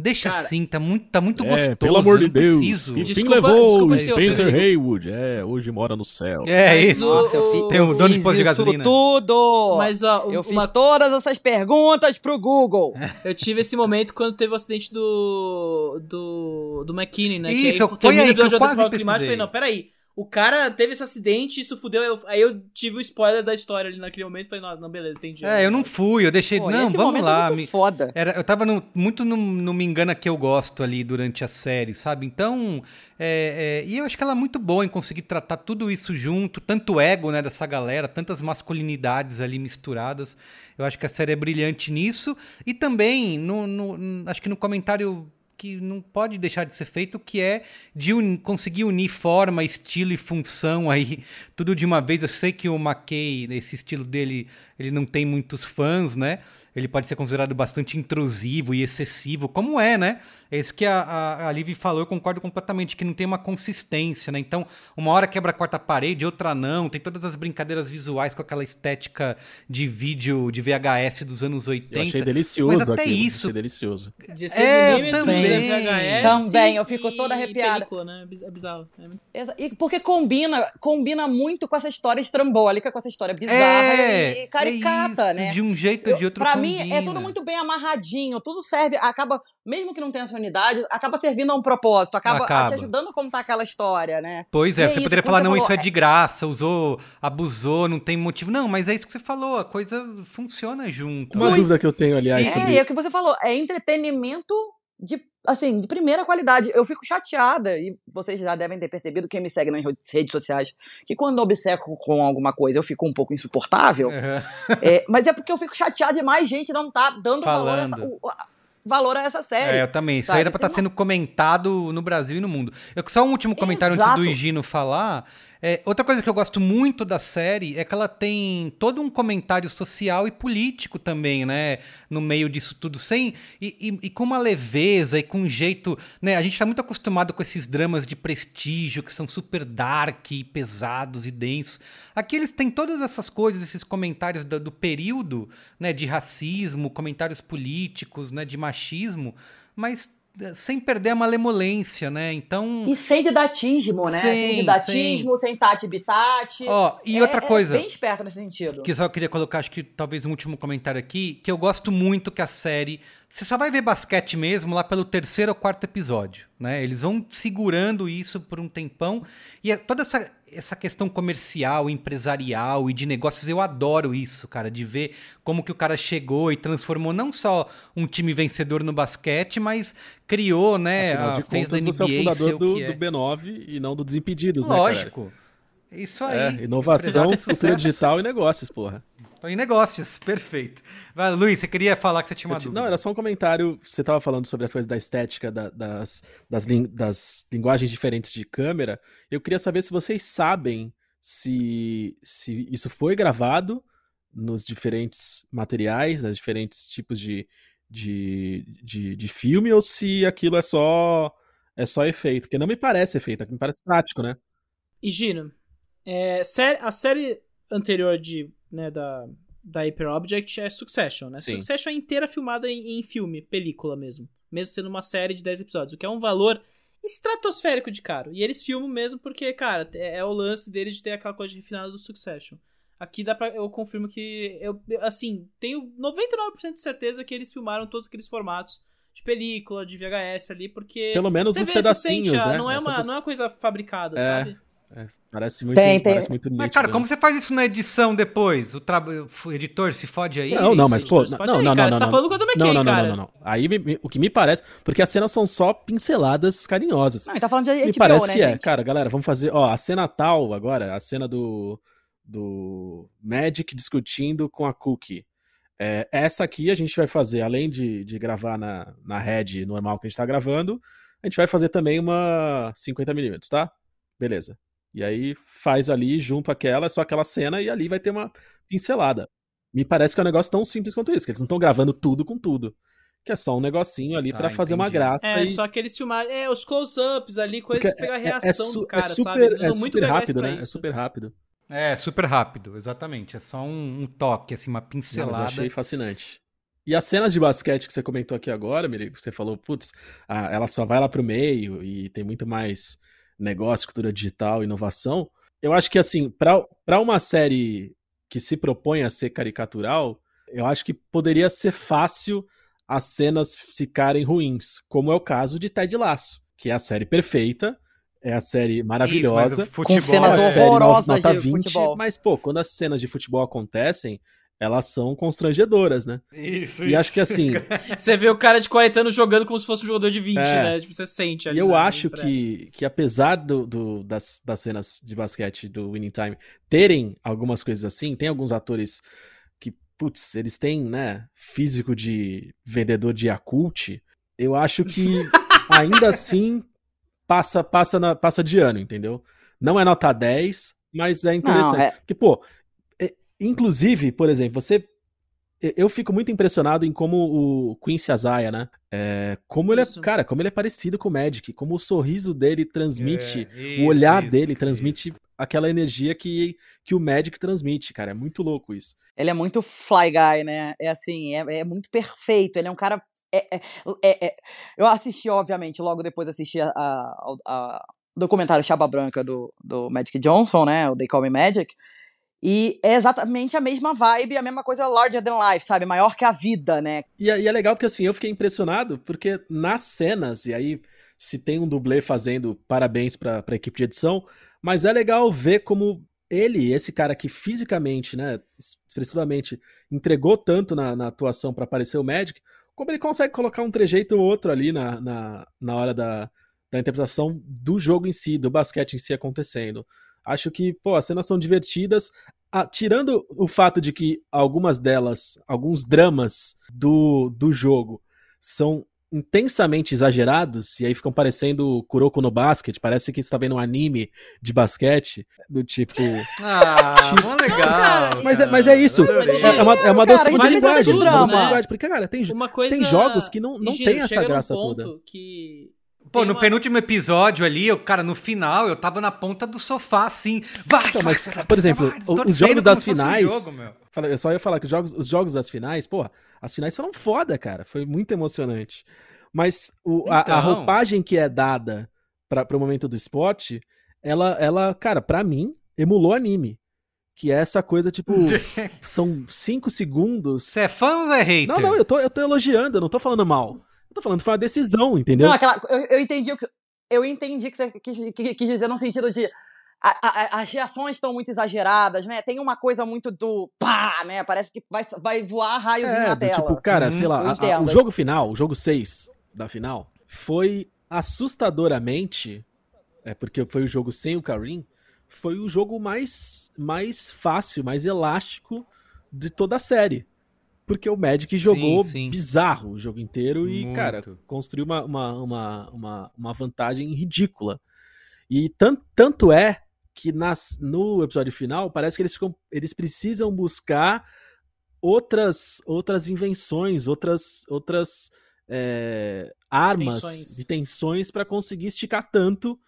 Deixa Cara, assim, tá muito, tá muito É, gostoso. pelo amor de Deus. preciso. Que fim Desculpa- levou desculpa Spencer. Haywood. É, hoje mora no céu. É Mas isso. Nossa, eu fiz, Tem um eu dono de posto de gasolina. tudo! Mas, ó, eu uma- fiz todas essas perguntas pro Google. [laughs] eu tive esse momento quando teve o acidente do. do. do McKinney, né? Isso, que aí, foi aí o que eu quase pesquisei. eu falei, não, peraí. O cara teve esse acidente, isso fudeu. eu- aí eu tive o spoiler da história ali naquele momento. Falei, não, não beleza, entendi. É, eu não fui, eu deixei. Pô, não, esse vamos lá. é muito me- foda. Era, eu tava no- muito no, no Me Engana Que Eu Gosto ali durante a série, sabe? Então, é, é, e eu acho que ela é muito boa em conseguir tratar tudo isso junto, tanto ego, né, dessa galera, tantas masculinidades ali misturadas. Eu acho que a série é brilhante nisso. E também, no, no- acho que no comentário que não pode deixar de ser feito, que é de uni- conseguir unir forma, estilo e função aí, tudo de uma vez. Eu sei que o McKay, esse estilo dele, ele não tem muitos fãs, né? Ele pode ser considerado bastante intrusivo e excessivo, como é, né? É isso que a, a, a Liv falou, eu concordo completamente, que não tem uma consistência, né? Então, uma hora quebra a quarta parede, outra não. Tem todas as brincadeiras visuais com aquela estética de vídeo de VHS dos anos 80. Eu achei delicioso Mas até aquilo. isso- Achei delicioso. 16 É, também. VHS. Também, eu fico toda arrepiada. película, né? É É bizarro. É E porque combina, combina muito com essa história estrambólica, com essa história bizarra É, e caricata, é isso, né? De um jeito ou de Eu- outro pra mim, é combina. tudo muito bem amarradinho, tudo serve, acaba, mesmo que não tenha sua unidade, acaba servindo a um propósito, acaba, Acaba. te ajudando a contar aquela história, né? Pois E é, é você isso, poderia falar, você não, falou, isso é é- de graça, usou, abusou, não tem motivo. Não, mas é isso que você falou, a coisa funciona junto. Uma né? dúvida que eu tenho, aliás, É, sobre. e é o que você falou, é entretenimento de, assim, de primeira qualidade. Eu fico chateada, e vocês já devem ter percebido, quem me segue nas redes sociais, que quando eu obceco com alguma coisa eu fico um pouco insuportável. Aham. É, mas é porque eu fico chateada de mais gente não tá dando valor a, essa, Falando. o- a- valor a essa série. É, eu também. Isso sabe? aí era pra estar sendo comentado no Brasil e no mundo. Eu, só um último comentário Exato. antes do Higino falar. É, outra coisa que eu gosto muito da série é que ela tem todo um comentário social e político também, né? No meio disso tudo, sem. E, e- e com uma leveza e com um jeito. Né? A gente tá muito acostumado com esses dramas de prestígio que são super dark e pesados e densos. Aqui eles têm todas essas coisas, esses comentários do, do período, né? De racismo, comentários políticos, né? De machismo, mas sem perder a malemolência, né? Então. E sem didatismo, né? Sim, sem didatismo, sem tati bitati. Ó, e É- outra é coisa. bem esperto nesse sentido. Que só eu queria colocar, acho que talvez um último comentário aqui, que eu gosto muito que a série. Você só vai ver basquete mesmo lá pelo terceiro ou quarto episódio, né? Eles vão segurando isso por um tempão. E é toda essa, essa questão comercial, empresarial e de negócios, eu adoro isso, cara, de ver como que o cara chegou e transformou não só um time vencedor no basquete, mas criou, né? Afinal de a- fez da contas, você é o NBA fundador do, é. do B9 e não do Desimpedidos, né, cara? Isso aí. É, inovação, sucesso. digital e negócios, porra. Tô em negócios, perfeito. Vai, Luiz, você queria falar que você tinha uma ti- dúvida? Não, era só um comentário. Você tava falando sobre as coisas da estética, da- das, das, lin- das linguagens diferentes de câmera. Eu queria saber se vocês sabem se, se isso foi gravado nos diferentes materiais, nos diferentes tipos de, de, de, de filme, ou se aquilo é só é só efeito, porque não me parece efeito, me parece prático, né? E Gino, é, a série anterior de, né, da, da Hyper Object é Succession, né? Sim. Succession é inteira filmada em, em filme, película mesmo. Mesmo sendo uma série de 10 episódios, o que é um valor estratosférico de caro. E eles filmam mesmo porque, cara, é, é o lance deles de ter aquela coisa refinada do Succession. Aqui dá pra, eu confirmo que, eu, assim, tenho 99% de certeza que eles filmaram todos aqueles formatos de película, de VHS ali, porque... Pelo menos os pedacinhos, sente, ah, né? Não é, Essa uma, coisa- não é uma coisa fabricada, É. sabe? É, parece muito, Tem, tem. parece muito nítido. Mas, cara, né? como você faz isso na edição depois? O, tra... o editor se fode aí? Não, não, mas pô, não, não, aí, não, cara, não, você tá não. falando com a Dama não, não, não, cara. não, não, não. Aí me- me- o que me parece, porque as cenas são só pinceladas carinhosas. Não, ele tá falando de me HBO, parece né, que é, gente? cara, galera, vamos fazer, ó, a cena tal agora, a cena do do Magic discutindo com a Cookie. É, essa aqui a gente vai fazer, além de, de gravar na, na head normal que a gente tá gravando, a gente vai fazer também uma 50mm, tá? Beleza. E aí faz ali junto aquela, só aquela cena, e ali vai ter uma pincelada. Me parece que é um negócio tão simples quanto isso, que eles não estão gravando tudo com tudo. Que é só um negocinho ali pra Ah, fazer uma graça. É, e- só que eles filmaram. É, os close-ups ali, coisas porque pra pegar a é- é reação su- do cara, é super, sabe? Eles é super rápido, né? É isso. super rápido. É, super rápido, exatamente. É só um, um toque, assim, uma Não, mas pincelada. eu achei fascinante. E as cenas de basquete que você comentou aqui agora, Mirigo, você falou, putz, ela só vai lá pro meio e tem muito mais negócio, cultura digital, inovação. Eu acho que, assim, pra pra uma série que se propõe a ser caricatural, eu acho que poderia ser fácil as cenas ficarem ruins, como é o caso de Ted Lasso, que é a série perfeita, é a série maravilhosa. Isso, futebol cenas uma é- série horrorosas nota de 20, futebol. Mas, pô, quando as cenas de futebol acontecem, elas são constrangedoras, né? Isso, E acho que assim, [laughs] Você vê o cara de 40 anos jogando como se fosse um jogador de 20, É. né? Tipo, você sente e ali. eu na- acho que, que apesar do, do- das, das cenas de basquete do Winning Time terem algumas coisas assim, tem alguns atores que, putz, eles têm, né, físico de vendedor de Yakult, eu acho que [laughs] ainda assim passa, passa, na- passa de ano, entendeu? Não é nota 10, mas é interessante. Não, é- Porque, pô, inclusive, por exemplo, você. Eu fico muito impressionado em como o Quincy Azaya, né? É, como ele é, Isso. cara, como ele é parecido com o Magic, como o sorriso dele transmite, É, o isso, olhar isso, dele isso. transmite aquela energia que, que o Magic transmite, cara. É muito louco isso. Ele é muito fly guy, né? É assim, é, é muito perfeito. Ele é um cara. é- é- é- é- Eu assisti, obviamente, logo depois assisti a, a- ao- a- o documentário Chaba Branca do, do Magic Johnson, né? O They Call Me Magic. E é exatamente a mesma vibe, a mesma coisa larger than life, sabe? Maior que a vida, né? E, é- e é legal porque assim, eu fiquei impressionado, porque nas cenas, e aí se tem um dublê fazendo parabéns pra, pra equipe de edição, mas é legal ver como ele, esse cara que fisicamente, né, expressivamente, entregou tanto na, na atuação pra aparecer o Magic, como ele consegue colocar um trejeito ou outro ali na, na, na hora da, da interpretação do jogo em si, do basquete em si acontecendo. Acho que, pô, as cenas são divertidas, ah, tirando o fato de que algumas delas, alguns dramas do, do jogo são intensamente exagerados, e aí ficam parecendo Kuroko no Basket, parece que você tá vendo um anime de basquete, do tipo... [laughs] Ah, Tipo- mó legal. Mas é, mas é isso, é, é uma, é uma Cara, adoção de linguagem, de uma linguagem, porque, cara, tem, jo- Uma coisa... tem jogos que não, não Gino, tem essa graça ponto toda. Que Pô, no uma- penúltimo episódio ali, eu, cara, no final, eu tava na ponta do sofá, assim. Vai, Então, vai, mas, por exemplo, vai, os jogos das fosse um finais- jogo, Eu só ia falar que os jogos, os jogos das finais, porra, as finais foram foda, cara. Foi muito emocionante. Mas o- a, a Então. roupagem que é dada para o momento do esporte, ela, ela, cara, pra mim, emulou anime. Que é essa coisa, tipo, [laughs] são cinco segundos. Você é fã ou é hater? Não, não, eu tô, eu tô elogiando, eu não tô falando mal. Eu tô falando que foi uma decisão, entendeu? Não, aquela. Eu, eu entendi o que. Eu entendi que você quis, que- quis dizer no sentido de. a- a- as reações estão muito exageradas, né? Tem uma coisa muito do pá, né? Parece que vai, vai voar raios É, na do tela. tipo, cara, Uhum, sei lá, a- o jogo final, o jogo 6 da final, foi assustadoramente, é porque foi o jogo sem o Karim, foi o jogo mais, mais fácil, mais elástico de toda a série. Porque o Magic jogou sim. bizarro o jogo inteiro e, Muito. cara, construiu uma, uma, uma, uma, uma vantagem ridícula. E tan- tanto é que nas, no episódio final parece que eles, ficam, eles precisam buscar outras outras invenções, outras outras é, armas, Tensões. de tensões pra conseguir esticar tanto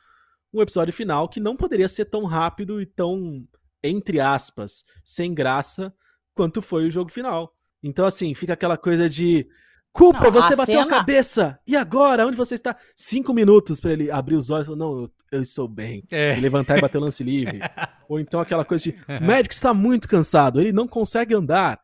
um episódio final que não poderia ser tão rápido e tão, entre aspas, sem graça quanto foi o jogo final. Então, assim, fica aquela coisa de. Cooper, Não, você a bateu a cena- cabeça! E agora? Onde você está? Cinco minutos pra ele abrir os olhos e falar, não, eu, eu estou bem. É. E levantar e bater o lance livre. [laughs] Ou então aquela coisa de. Magic está muito cansado, ele não consegue andar.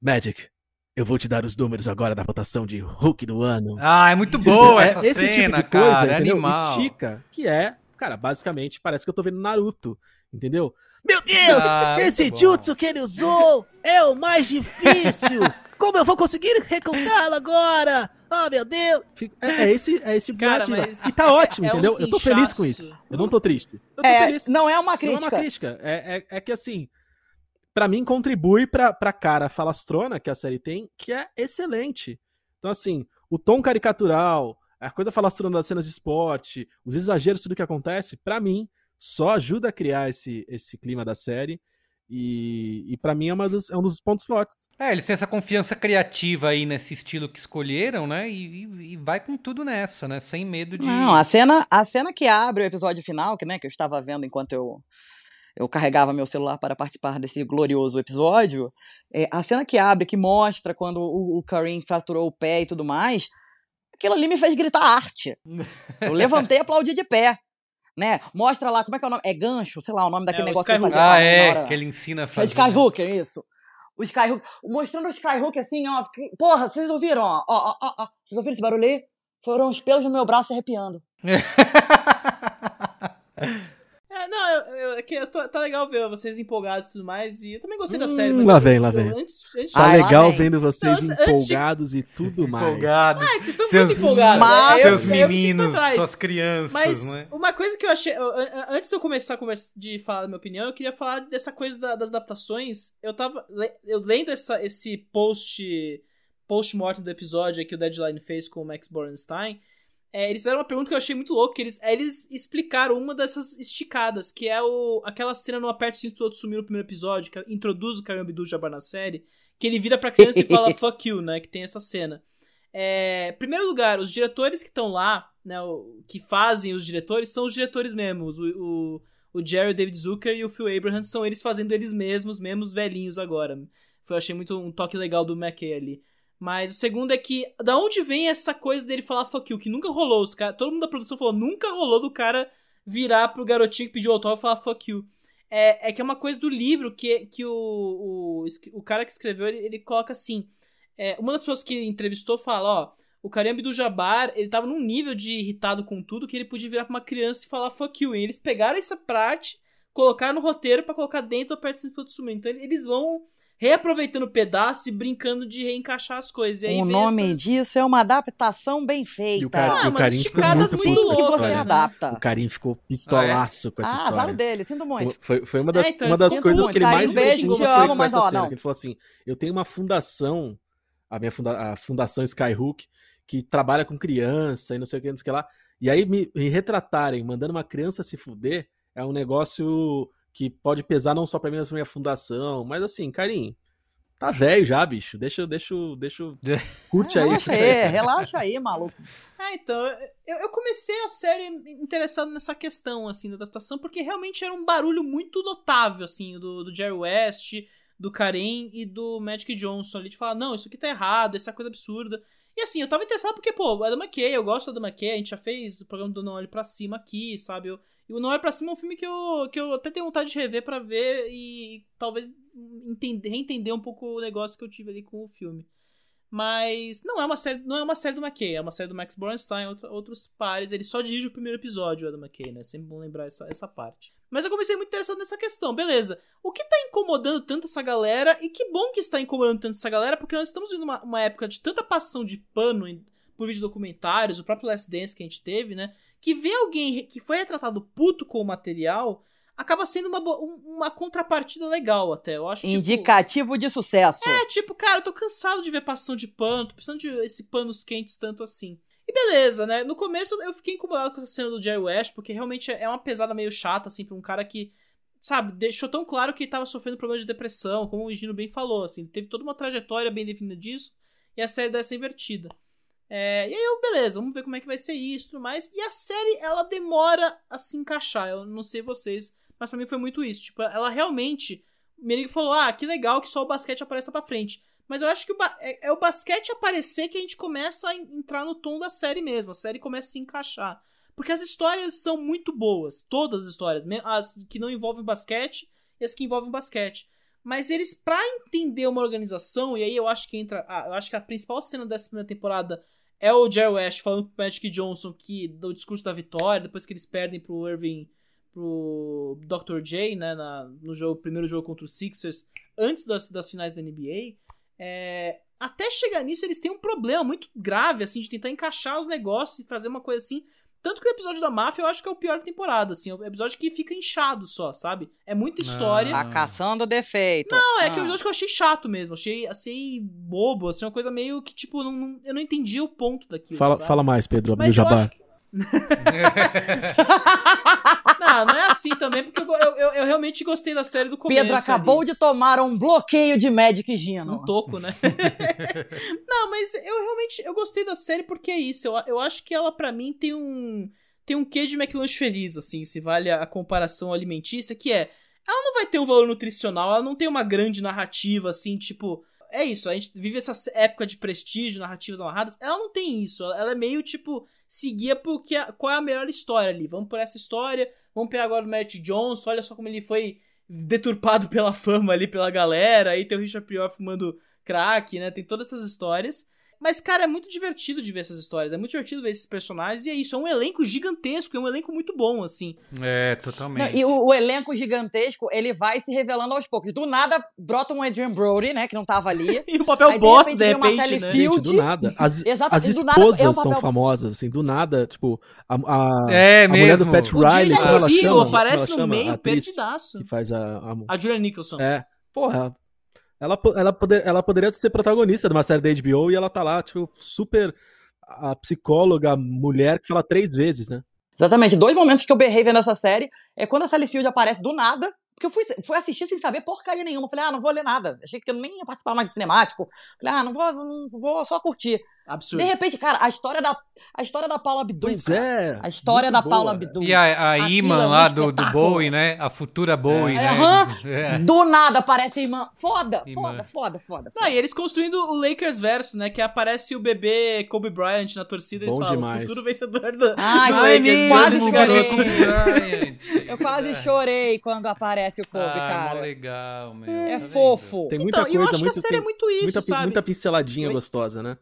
Magic, eu vou te dar os números agora da votação de Hulk do ano. Ah, é muito [laughs] boa É essa esse cena, tipo de coisa, cara, é entendeu? animal. Estica, que é, cara, basicamente parece que eu tô vendo Naruto, entendeu? Meu Deus, Ah, esse bom. jutsu que ele usou é o mais difícil. [laughs] Como eu vou conseguir recrutá-lo agora? Oh, meu Deus. É, é esse, é esse tipo de narrativa. E tá ótimo, é um entendeu? eu tô feliz com isso. Eu não tô triste. Eu tô É, feliz. não é uma Não é crítica. uma crítica. É, é, é que assim, pra mim contribui pra, pra cara falastrona que a série tem, que é excelente. Então, assim, o tom caricatural, a coisa falastrona das cenas de esporte, os exageros, tudo que acontece, pra mim, só ajuda a criar esse, esse clima da série. E, e para mim é, uma dos- é um dos pontos fortes. É, eles têm essa confiança criativa aí nesse estilo que escolheram, né? E, e- e vai com tudo nessa, né? Sem medo de. Não, a cena, a cena que abre o episódio final, que, né, que eu estava vendo enquanto eu, eu carregava meu celular para participar desse glorioso episódio, é, a cena que abre, que mostra quando o, o Karim fraturou o pé e tudo mais, aquilo ali me fez gritar arte. [laughs] Eu levantei e aplaudi de pé. Né? Mostra lá, como é que é o nome? É gancho, sei lá, o nome daquele o negócio que ele Skyhook. fazia Ah, é, hora. que ele ensina a É fazer. Skyhooker, isso. O Skyhook. Mostrando o Skyhook assim, ó. fiquei- Porra, vocês ouviram, ó? Ó, ó, ó, ó. Vocês ouviram esse barulho aí? Foram os pelos no meu braço arrepiando. [laughs] Não, eu, eu, é que eu tô- tá legal ver vocês empolgados e tudo mais. E eu também gostei da série. Hum, mas lá vem, lá vem. Antes, antes Tá legal vem. vendo vocês de- empolgados e tudo mais. Empolgados. Ah, é que vocês estão Seus- muito empolgados. Mas- é, eu- Seus meninos, trás. suas crianças, Mas né? uma coisa que eu achei. eu- an- an- Antes de eu começar a conversa, de falar da minha opinião, eu queria falar dessa coisa da- das adaptações. Eu tava. Eu lendo essa, esse post. Post-mortem do episódio que o Deadline fez com o Max Borenstein. É, eles fizeram uma pergunta que eu achei muito louca. que Eles, eles explicaram uma dessas esticadas, que é o, aquela cena no Aperto Cinto pro outro sumir no primeiro episódio, que introduz o Karim Abdul-Jabbar na série, que ele vira pra criança e fala [laughs] fuck you, né? Que tem essa cena. É, primeiro lugar, os diretores que estão lá, né, o- que fazem os diretores, são os diretores mesmos. O, o, o Jerry, o David Zucker e o Phil Abraham são eles fazendo eles mesmos, mesmo os velhinhos agora. Foi, eu achei muito um toque legal do McKay ali. Mas o segundo é que, da onde vem essa coisa dele falar fuck you, que nunca rolou. Os cara, todo mundo da produção falou, nunca rolou do cara virar pro garotinho que pediu autógrafo e falar fuck you. É, é que é uma coisa do livro que, que o, o, o cara que escreveu, ele, ele coloca assim. é, uma das pessoas que entrevistou fala, ó, o Karim do Jabbar, ele tava num nível de irritado com tudo que ele podia virar pra uma criança e falar fuck you. E eles pegaram essa parte, colocaram no roteiro pra colocar dentro do Aperto do. Então eles vão reaproveitando pedaços e brincando de reencaixar as coisas. E aí O nome essas- disso é uma adaptação bem feita. E o, cara, Ah, e o Karim ficou esticadas muito muito puto com essa você né? adapta. O Karim ficou pistolaço com essa Ah, história. azar dele, sinto muito. Foi, foi uma das, É, então, uma das coisas muito. que ele Carinho, mais beijo, foi amo, com mas, essa ó, cena. Ele falou assim: eu tenho uma fundação, a minha funda a fundação Skyhook, que trabalha com criança e não sei o que, não sei o que lá. E aí me, me retratarem, mandando uma criança se fuder, é um negócio que pode pesar não só pra mim, mas pra minha fundação. Mas assim, Karim, tá velho já, bicho. Deixa, deixa, deixa. [laughs] Curte aí. Relaxa curte aí, [laughs] relaxa aí, maluco. Ah, então, eu, eu comecei a série interessado nessa questão, assim, da adaptação, porque realmente era um barulho muito notável, assim, do, do Jerry West, do Karen e do Magic Johnson ali, de falar, não, isso aqui tá errado, essa coisa absurda. E assim, eu tava interessado porque, pô, o Adam McKay, eu gosto do Adam McKay, a gente já fez o programa do Não Olhe Pra Cima aqui, sabe? Eu, e o Não Olhe Pra Cima é um filme que eu, que eu até tenho vontade de rever pra ver e talvez entender, reentender um pouco o negócio que eu tive ali com o filme. Mas não é uma série, não é uma série do McKay, é uma série do Max Bernstein, outra, outros pares. Ele só dirige o primeiro episódio, o Adam McKay, né? Sempre bom lembrar essa, essa parte. Mas eu comecei muito interessado nessa questão, beleza. O que tá incomodando tanto essa galera, e que bom que está incomodando tanto essa galera, porque nós estamos vivendo uma, uma época de tanta passão de pano em, por vídeo documentários, o próprio Last Dance que a gente teve, né? Que ver alguém que foi retratado puto com o material acaba sendo uma, um- uma contrapartida legal até. Eu acho tipo, Indicativo de sucesso. é, tipo, cara, eu tô cansado de ver passão de pano, tô precisando de esse panos quentes tanto assim. E beleza, né? No começo eu fiquei incomodado com essa cena do Jerry West, porque realmente é uma pesada meio chata, assim, pra um cara que, sabe, deixou tão claro que ele tava sofrendo problemas de depressão, como o Gino bem falou, assim, teve toda uma trajetória bem definida disso, e a série dessa invertida. É, e aí eu, beleza, vamos ver como é que vai ser isso e tudo mais. E a série, ela demora a se encaixar. Eu não sei vocês, mas pra mim foi muito isso. Tipo, ela realmente. O Merigo falou: ah, que legal que só o basquete apareça pra frente. Mas eu acho que o é, é o basquete aparecer que a gente começa a en- entrar no tom da série mesmo. A série começa a se encaixar. Porque as histórias são muito boas. Todas as histórias. As que não envolvem basquete e as que envolvem basquete. Mas eles, pra entender uma organização, e aí eu acho que entra. ah, eu acho que a principal cena dessa primeira temporada é o Jerry West falando pro Magic Johnson que do discurso da vitória, depois que eles perdem pro Irving, pro Dr. J, né, na, no jogo, primeiro jogo contra os Sixers, antes das, das finais da NBA. É, até chegar nisso, eles têm um problema muito grave, assim, de tentar encaixar os negócios e fazer uma coisa assim. Tanto que o episódio da máfia eu acho que é o pior da temporada, assim. É o episódio que fica inchado só, sabe? É muita história. Tá caçando defeito. Não, é Ah. que o episódio que eu achei chato mesmo. Achei, achei bobo, assim, uma coisa meio que, tipo, não, não- eu não entendi o ponto daquilo. Fala, sabe? fala mais, Pedro, Jabbar. acho que- [laughs] Não, não é assim também, porque eu, eu, eu- realmente gostei da série do começo. Pedro acabou ali. de tomar um bloqueio de Magic Gino. Um toco, né? [laughs] não, mas eu realmente eu gostei da série porque é isso. Eu, eu acho que ela, pra mim, tem um. Tem um quê de McLanche feliz, assim, se vale a, a comparação alimentícia, que é. Ela não vai ter um valor nutricional, ela não tem uma grande narrativa, assim, tipo. É isso, a gente vive essa época de prestígio, narrativas amarradas. Ela não tem isso. Ela é meio, tipo, seguia porque qual é a melhor história ali. Vamos por essa história, vamos pegar agora o Magic Johnson, olha só como ele foi deturpado [laughs] pela fama ali, pela galera. Aí tem o Richard Prior fumando crack, né? Tem todas essas histórias. Mas, cara, é muito divertido de ver essas histórias. É muito divertido ver esses personagens. E é isso, é um elenco gigantesco, é um elenco muito bom, assim. É, Não, totalmente. e o, o elenco gigantesco, ele vai se revelando aos poucos. Do nada, brota um Adrian Brody, né, que não tava ali. [laughs] E o papel Aí, de bosta, repente, de repente, né? Field. Gente, do nada. As, [laughs] Exato, as e do nada é esposas são papel- famosas, assim, do nada, tipo, a, a, É a mulher do. Pat O Riley, Jay como ela chama? aparece ela no chama? meio, A atriz perdidaço. que faz a, a, A Julia Nicholson. É, porra. Ela, ela, poder, ela poderia ser protagonista de uma série da HBO e ela tá lá, tipo, super a psicóloga mulher que fala três vezes, né? Exatamente. Dois momentos que eu berrei vendo essa série é quando a Sally Field aparece do nada. Porque eu fui, fui assistir sem saber porcaria nenhuma. Falei, ah, não vou ler nada. Achei que eu nem ia participar mais de cinemático. Falei, ah, não vou, não vou só curtir. Absurdo. De repente, cara, a história da, a história da Paula Abdul. Pois cara. é. A história da boa. Paula Abdul. E a, a imã é um lá do, do. Bowie, né? A futura Bowie, né? Aham. É. Do nada aparece a irmã. Foda, Irmã. foda, foda, foda. Ah, e eles construindo o Lakers verso, né? Que aparece o bebê Kobe Bryant na torcida e eles Bom falam, demais. o futuro vencedor do, Ai, do ai, Lakers. quase chorei. [laughs] Eu quase chorei quando aparece o Kobe, ah, cara. legal, meu. É Tá fofo. Tem muita Então, e eu coisa, acho muito, que a série tem é muito isso, muita, sabe? muita pinceladinha gostosa, né?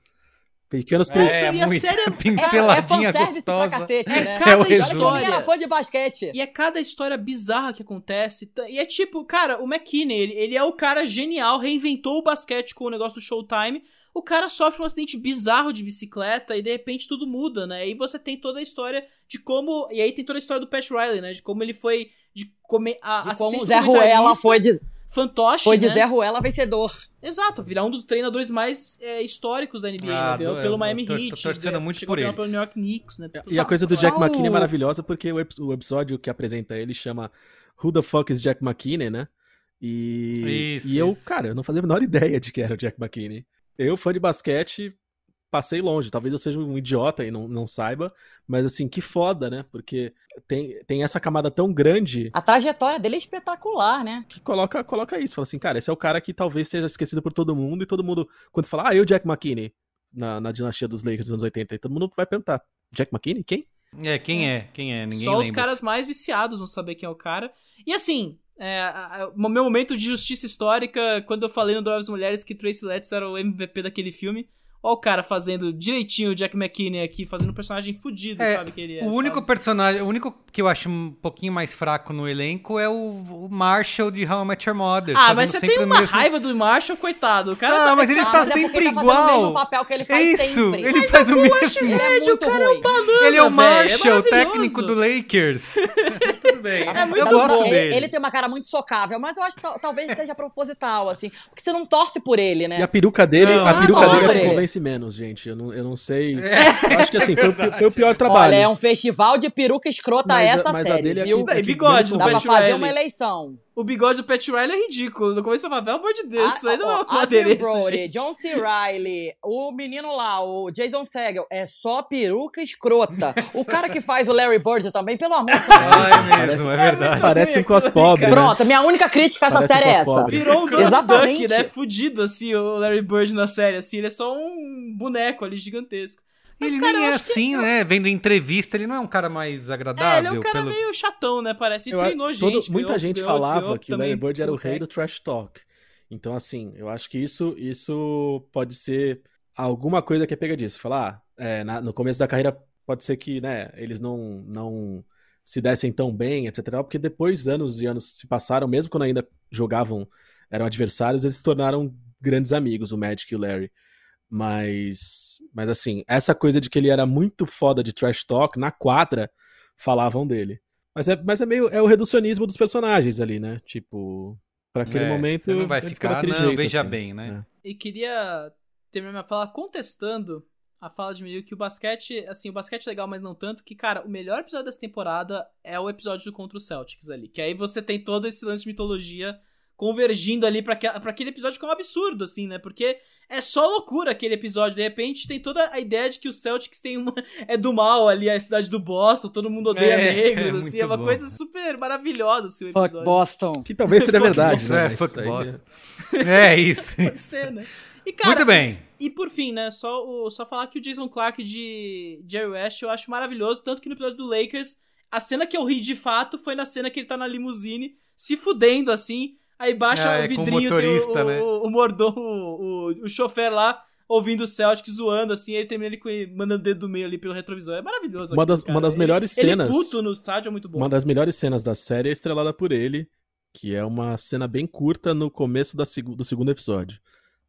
Pequenos... É, e a muita série é- [laughs] É, é pinceladinha fanservice pra gostosa. cacete, né? cada É o Olha que eu resumo. nem era fã de basquete. E é cada história bizarra que acontece. E é tipo, cara, o McKinney, ele, ele é o cara genial, reinventou o basquete com o negócio do Showtime. O cara sofre um acidente bizarro de bicicleta e de repente tudo muda, né? E você tem toda a história de como. E aí tem toda a história do Pat Riley, né? De como ele foi. De come... a, De como Zé Ruela foi de, Fantoche, foi de né? Zé Ruela vencedor. Exato, virar um dos treinadores mais é, históricos da NBA, Ah, né? Pelo eu Miami tô- tô Heat. torcendo ganhou- muito chegou por ele. pelo New York Knicks, né? E a coisa do Jack o- McKinney é maravilhosa porque o, ep- o episódio que apresenta ele chama Who the Fuck is Jack McKinney, né? E, Isso, e eu, isso. cara, eu não fazia a menor ideia de que era o Jack McKinney. Eu, fã de basquete, passei longe. Talvez eu seja um idiota e não, não saiba, mas assim, que foda, né? Porque tem, tem essa camada tão grande A trajetória dele é espetacular, né? que coloca, coloca isso. Fala assim, cara, esse é o cara que talvez seja esquecido por todo mundo e todo mundo, quando você fala, ah, eu, Jack McKinney, na, na dinastia dos Lakers dos anos 80, e todo mundo vai perguntar, Jack McKinney? Quem? É, quem é? Quem é? Ninguém Só os lembra. caras mais viciados vão saber quem é o cara. E assim, é, a- a- o meu momento de justiça histórica, quando eu falei no Drogas Mulheres que Tracy Letts era o MVP daquele filme. Ó o cara fazendo direitinho o Jack McKinney aqui, fazendo um personagem fudido, É, sabe que ele é. o único sabe? personagem, o único que eu acho um pouquinho mais fraco no elenco é o, o Marshall de How I Met Your Mother. Ah, mas você tem o uma mesmo- raiva do Marshall, coitado. O cara Não, tá- mas ele Ah, tá é sempre ele tá o igual. mesmo papel que ele faz Isso, sempre. ele Mas faz o mesmo. Ele é muito ruim. banana, Ele é o velho, Marshall, maravilhoso. técnico do Lakers. [laughs] Tudo bem. É muito eu gosto bom, dele. Ele, tem uma cara muito socável, mas eu acho que tal- talvez seja proposital, assim. Porque você não torce por ele, né? E a peruca dele, Não, a não peruca dele me convence menos, gente. Eu não, eu não sei. Eu acho que assim, foi, o- foi o pior trabalho. Olha, é um festival de peruca escrota Mas a- essa mas a série, dele é viu? que- E bigode, Dá pra fazer Riley. uma eleição. O bigode do Pat Riley é ridículo. No começo você fala, pelo amor de Deus, Ah, isso aí não ó, é um adereço, Brody, gente. John C. Riley, o menino lá, o Jason Segel, é só peruca escrota. o cara que faz o Larry Bird também, pelo amor de Deus. Ah, é mesmo, é verdade. Parece um cos pobre, né? Pronto, minha única crítica a essa Parece um série é essa. cos-pobre. Virou um Donald. Duck, né? Fudido, assim, o Larry Bird na série, assim. Ele é só um boneco ali gigantesco. Mas, ele cara, nem é que- assim, né? Vendo entrevista, ele não é um cara mais agradável. É, ele é um cara pelo... meio chatão, né? Parece. E Eu- treinou todo- gente. muita ganhou- gente ganhou- falava ganhou que o Larry Bird era o rei do trash talk. Então, assim, eu acho que isso, isso pode ser alguma coisa que é pega disso. Falar, ah, é, na- no começo da carreira pode ser que, né, eles não, não se dessem tão bem, etc. Porque depois anos e anos se passaram, mesmo quando ainda jogavam, eram adversários, eles se tornaram grandes amigos, o Magic e o Larry. Mas, mas assim, essa coisa de que ele era muito foda de trash talk, na quadra falavam dele. Mas é, mas é meio é o reducionismo dos personagens ali, né? Tipo, pra aquele É, momento. você não vai ficar, não, jeito, veja assim. bem, né? E queria terminar minha fala contestando a fala de Miriam que o basquete, assim, o basquete é legal, mas não tanto, que, cara, o melhor episódio dessa temporada é o episódio do contra o Celtics ali. Que aí você tem todo esse lance de mitologia convergindo ali pra aquele episódio que é um absurdo, assim, né? Porque é só loucura aquele episódio. De repente tem toda a ideia de que o Celtics tem uma. [laughs] é do mal ali, a cidade do Boston, todo mundo odeia É, negros, [laughs] é assim, é uma bom. coisa super maravilhosa, assim, o Fuck episódio. Boston. Que talvez seja [laughs] Fuck verdade, Boston. né? É, fuck Boston. É isso. Pode ser, né? E, cara, Muito bem. E por fim, né, só, o- só falar que o Jason Clark de Jerry West eu acho maravilhoso, tanto que no episódio do Lakers, a cena que eu ri de fato foi na cena que ele tá na limusine, se fudendo assim, aí baixa Ah, o é, com o vidrinho, tem motorista, o, né? o, o mordomo, o, o, o chofer lá, ouvindo o Celtic zoando, assim, aí ele termina ele com ele mandando o dedo do meio ali pelo retrovisor. É maravilhoso. Uma aquilo, das- cara. uma das Ele- melhores ele cenas- puto no estádio é muito bom. Uma das melhores cenas da série é estrelada por ele, que é uma cena bem curta no começo da do segundo episódio.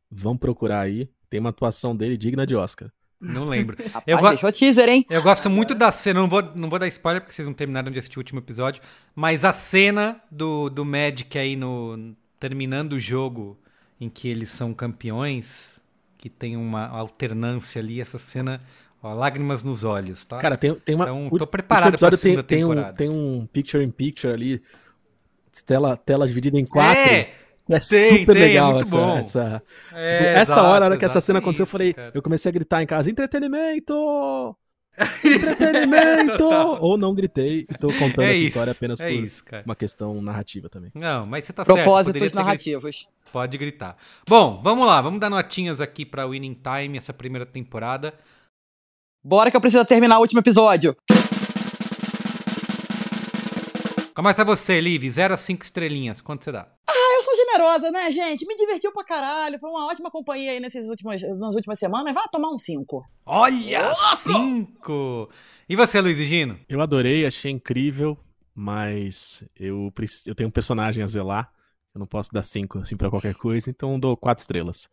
Vão procurar aí, tem uma atuação dele digna de Oscar. Não lembro. [laughs] Rapaz, Eu, go- deixou teaser, hein? eu gosto muito da cena, não vou, não vou dar spoiler porque vocês não terminaram de assistir o último episódio, mas a cena do, do Magic aí no terminando o jogo em que eles são campeões, que tem uma alternância ali, essa cena, ó, lágrimas nos olhos, tá? Cara, tem, tem uma. Então, o- tô preparado pra episódio tem, segunda tem um, temporada. tem um picture in picture ali, tela, tela dividida em quatro. É, É tem, super tem, é legal muito essa, bom. essa, É, Tipo, essa exato, hora, a hora que essa cena é aconteceu, eu isso, falei, cara. eu comecei a gritar em casa, entretenimento! [laughs] Entretenimento! Ou não gritei, e tô contando É essa isso, história apenas é por isso, cara. uma questão narrativa também. Não, mas você tá certo. Propósitos ter gri- narrativos. Pode gritar. Bom, vamos lá, vamos dar notinhas aqui pra Winning Time, essa primeira temporada. Bora que eu preciso terminar o último episódio. Começa você, Liv, 0 a 5 estrelinhas. Quanto você dá? Ah, eu sou generosa, né, gente? Me divertiu pra caralho. Foi uma ótima companhia aí nesses últimos, nas últimas semanas. Vai tomar um 5. Olha! 5! E você, Luiz e Gino? Eu adorei, achei incrível, mas eu, eu tenho um personagem a zelar. Eu não posso dar cinco assim pra qualquer coisa, então eu dou quatro estrelas.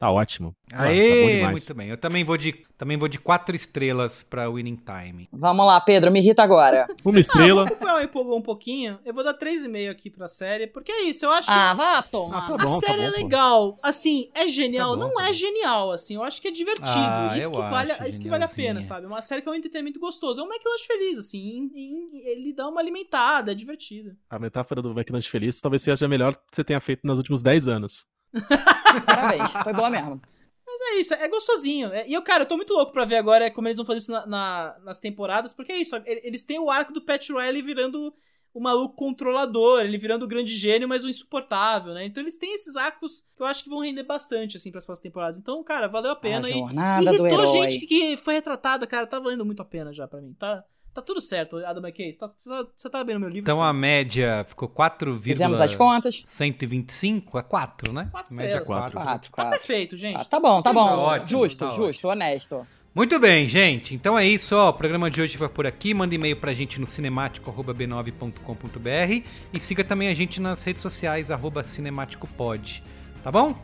Tá ótimo. Ah, tá Aê, demais. muito bem. Eu também vou de também vou de 4 estrelas pra Winning Time. Vamos lá, Pedro, me irrita agora. [laughs] Uma estrela. Ah, o Paul empolgou um pouquinho. Eu vou dar 3,5 aqui pra série, porque é isso, eu acho que Ah, vá tomar. Ah, tá a bom, tá série bom, é pô. legal. Assim, é genial. Tá bom, não tá é genial, assim. Eu acho que é divertido. Ah, isso que vale, isso que vale a pena, sabe? Uma série que é um entretenimento gostoso. É um McLanche feliz, assim. em- em- ele dá uma alimentada, é divertido. A metáfora do McLanche Feliz talvez seja a melhor que você tenha feito nos últimos 10 anos. [laughs] Parabéns, foi boa mesmo. Mas é isso, é gostosinho. É- E eu, cara, eu tô muito louco pra ver agora como eles vão fazer isso na- na- nas temporadas, porque é isso, e- eles têm o arco do Pat Riley virando o maluco controlador, ele virando o grande gênio, mas o insuportável, né? Então eles têm esses arcos que eu acho que vão render bastante, assim, pras próximas temporadas. Então, cara, valeu a pena. A e jornada do irritou herói. gente que foi retratada, cara, tá valendo muito a pena já pra mim. Tá, tá tudo certo, Adam McKay. Tá, você, tá, você tá bem no meu livro. Então sim. a média ficou 4, Fizemos as contas. 125 é 4, né? Quatro média estrelas. 4. Quatro, Tá quatro. perfeito, gente. Ah, tá bom, tá bom. Tá ótimo, justo, tá justo, honesto. Muito bem, gente. Então é isso, ó. O programa de hoje vai por aqui. Manda e-mail pra gente no cinemático.b9.com.br e siga também a gente nas redes sociais, arroba cinemáticopod. Tá bom?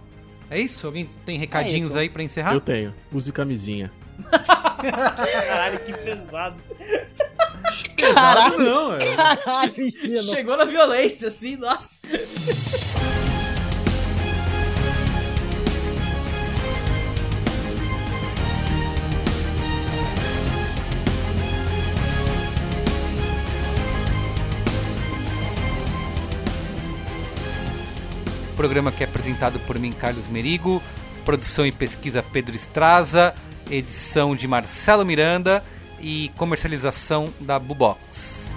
É isso? Alguém tem recadinhos isso. aí pra encerrar? Eu tenho. Use camisinha. [laughs] Caralho, que pesado. Caralho, Não, é. caralho. Chegou na violência, assim, nossa. programa que é apresentado por mim, Carlos Merigo, produção e pesquisa Pedro Estraza, edição de Marcelo Miranda e comercialização da Bubox.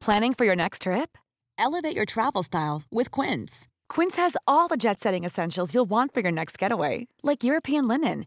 Planning for your next trip? Elevate your travel style with Quince. Quince has all the jet setting essentials you'll want for your next getaway, like European linen,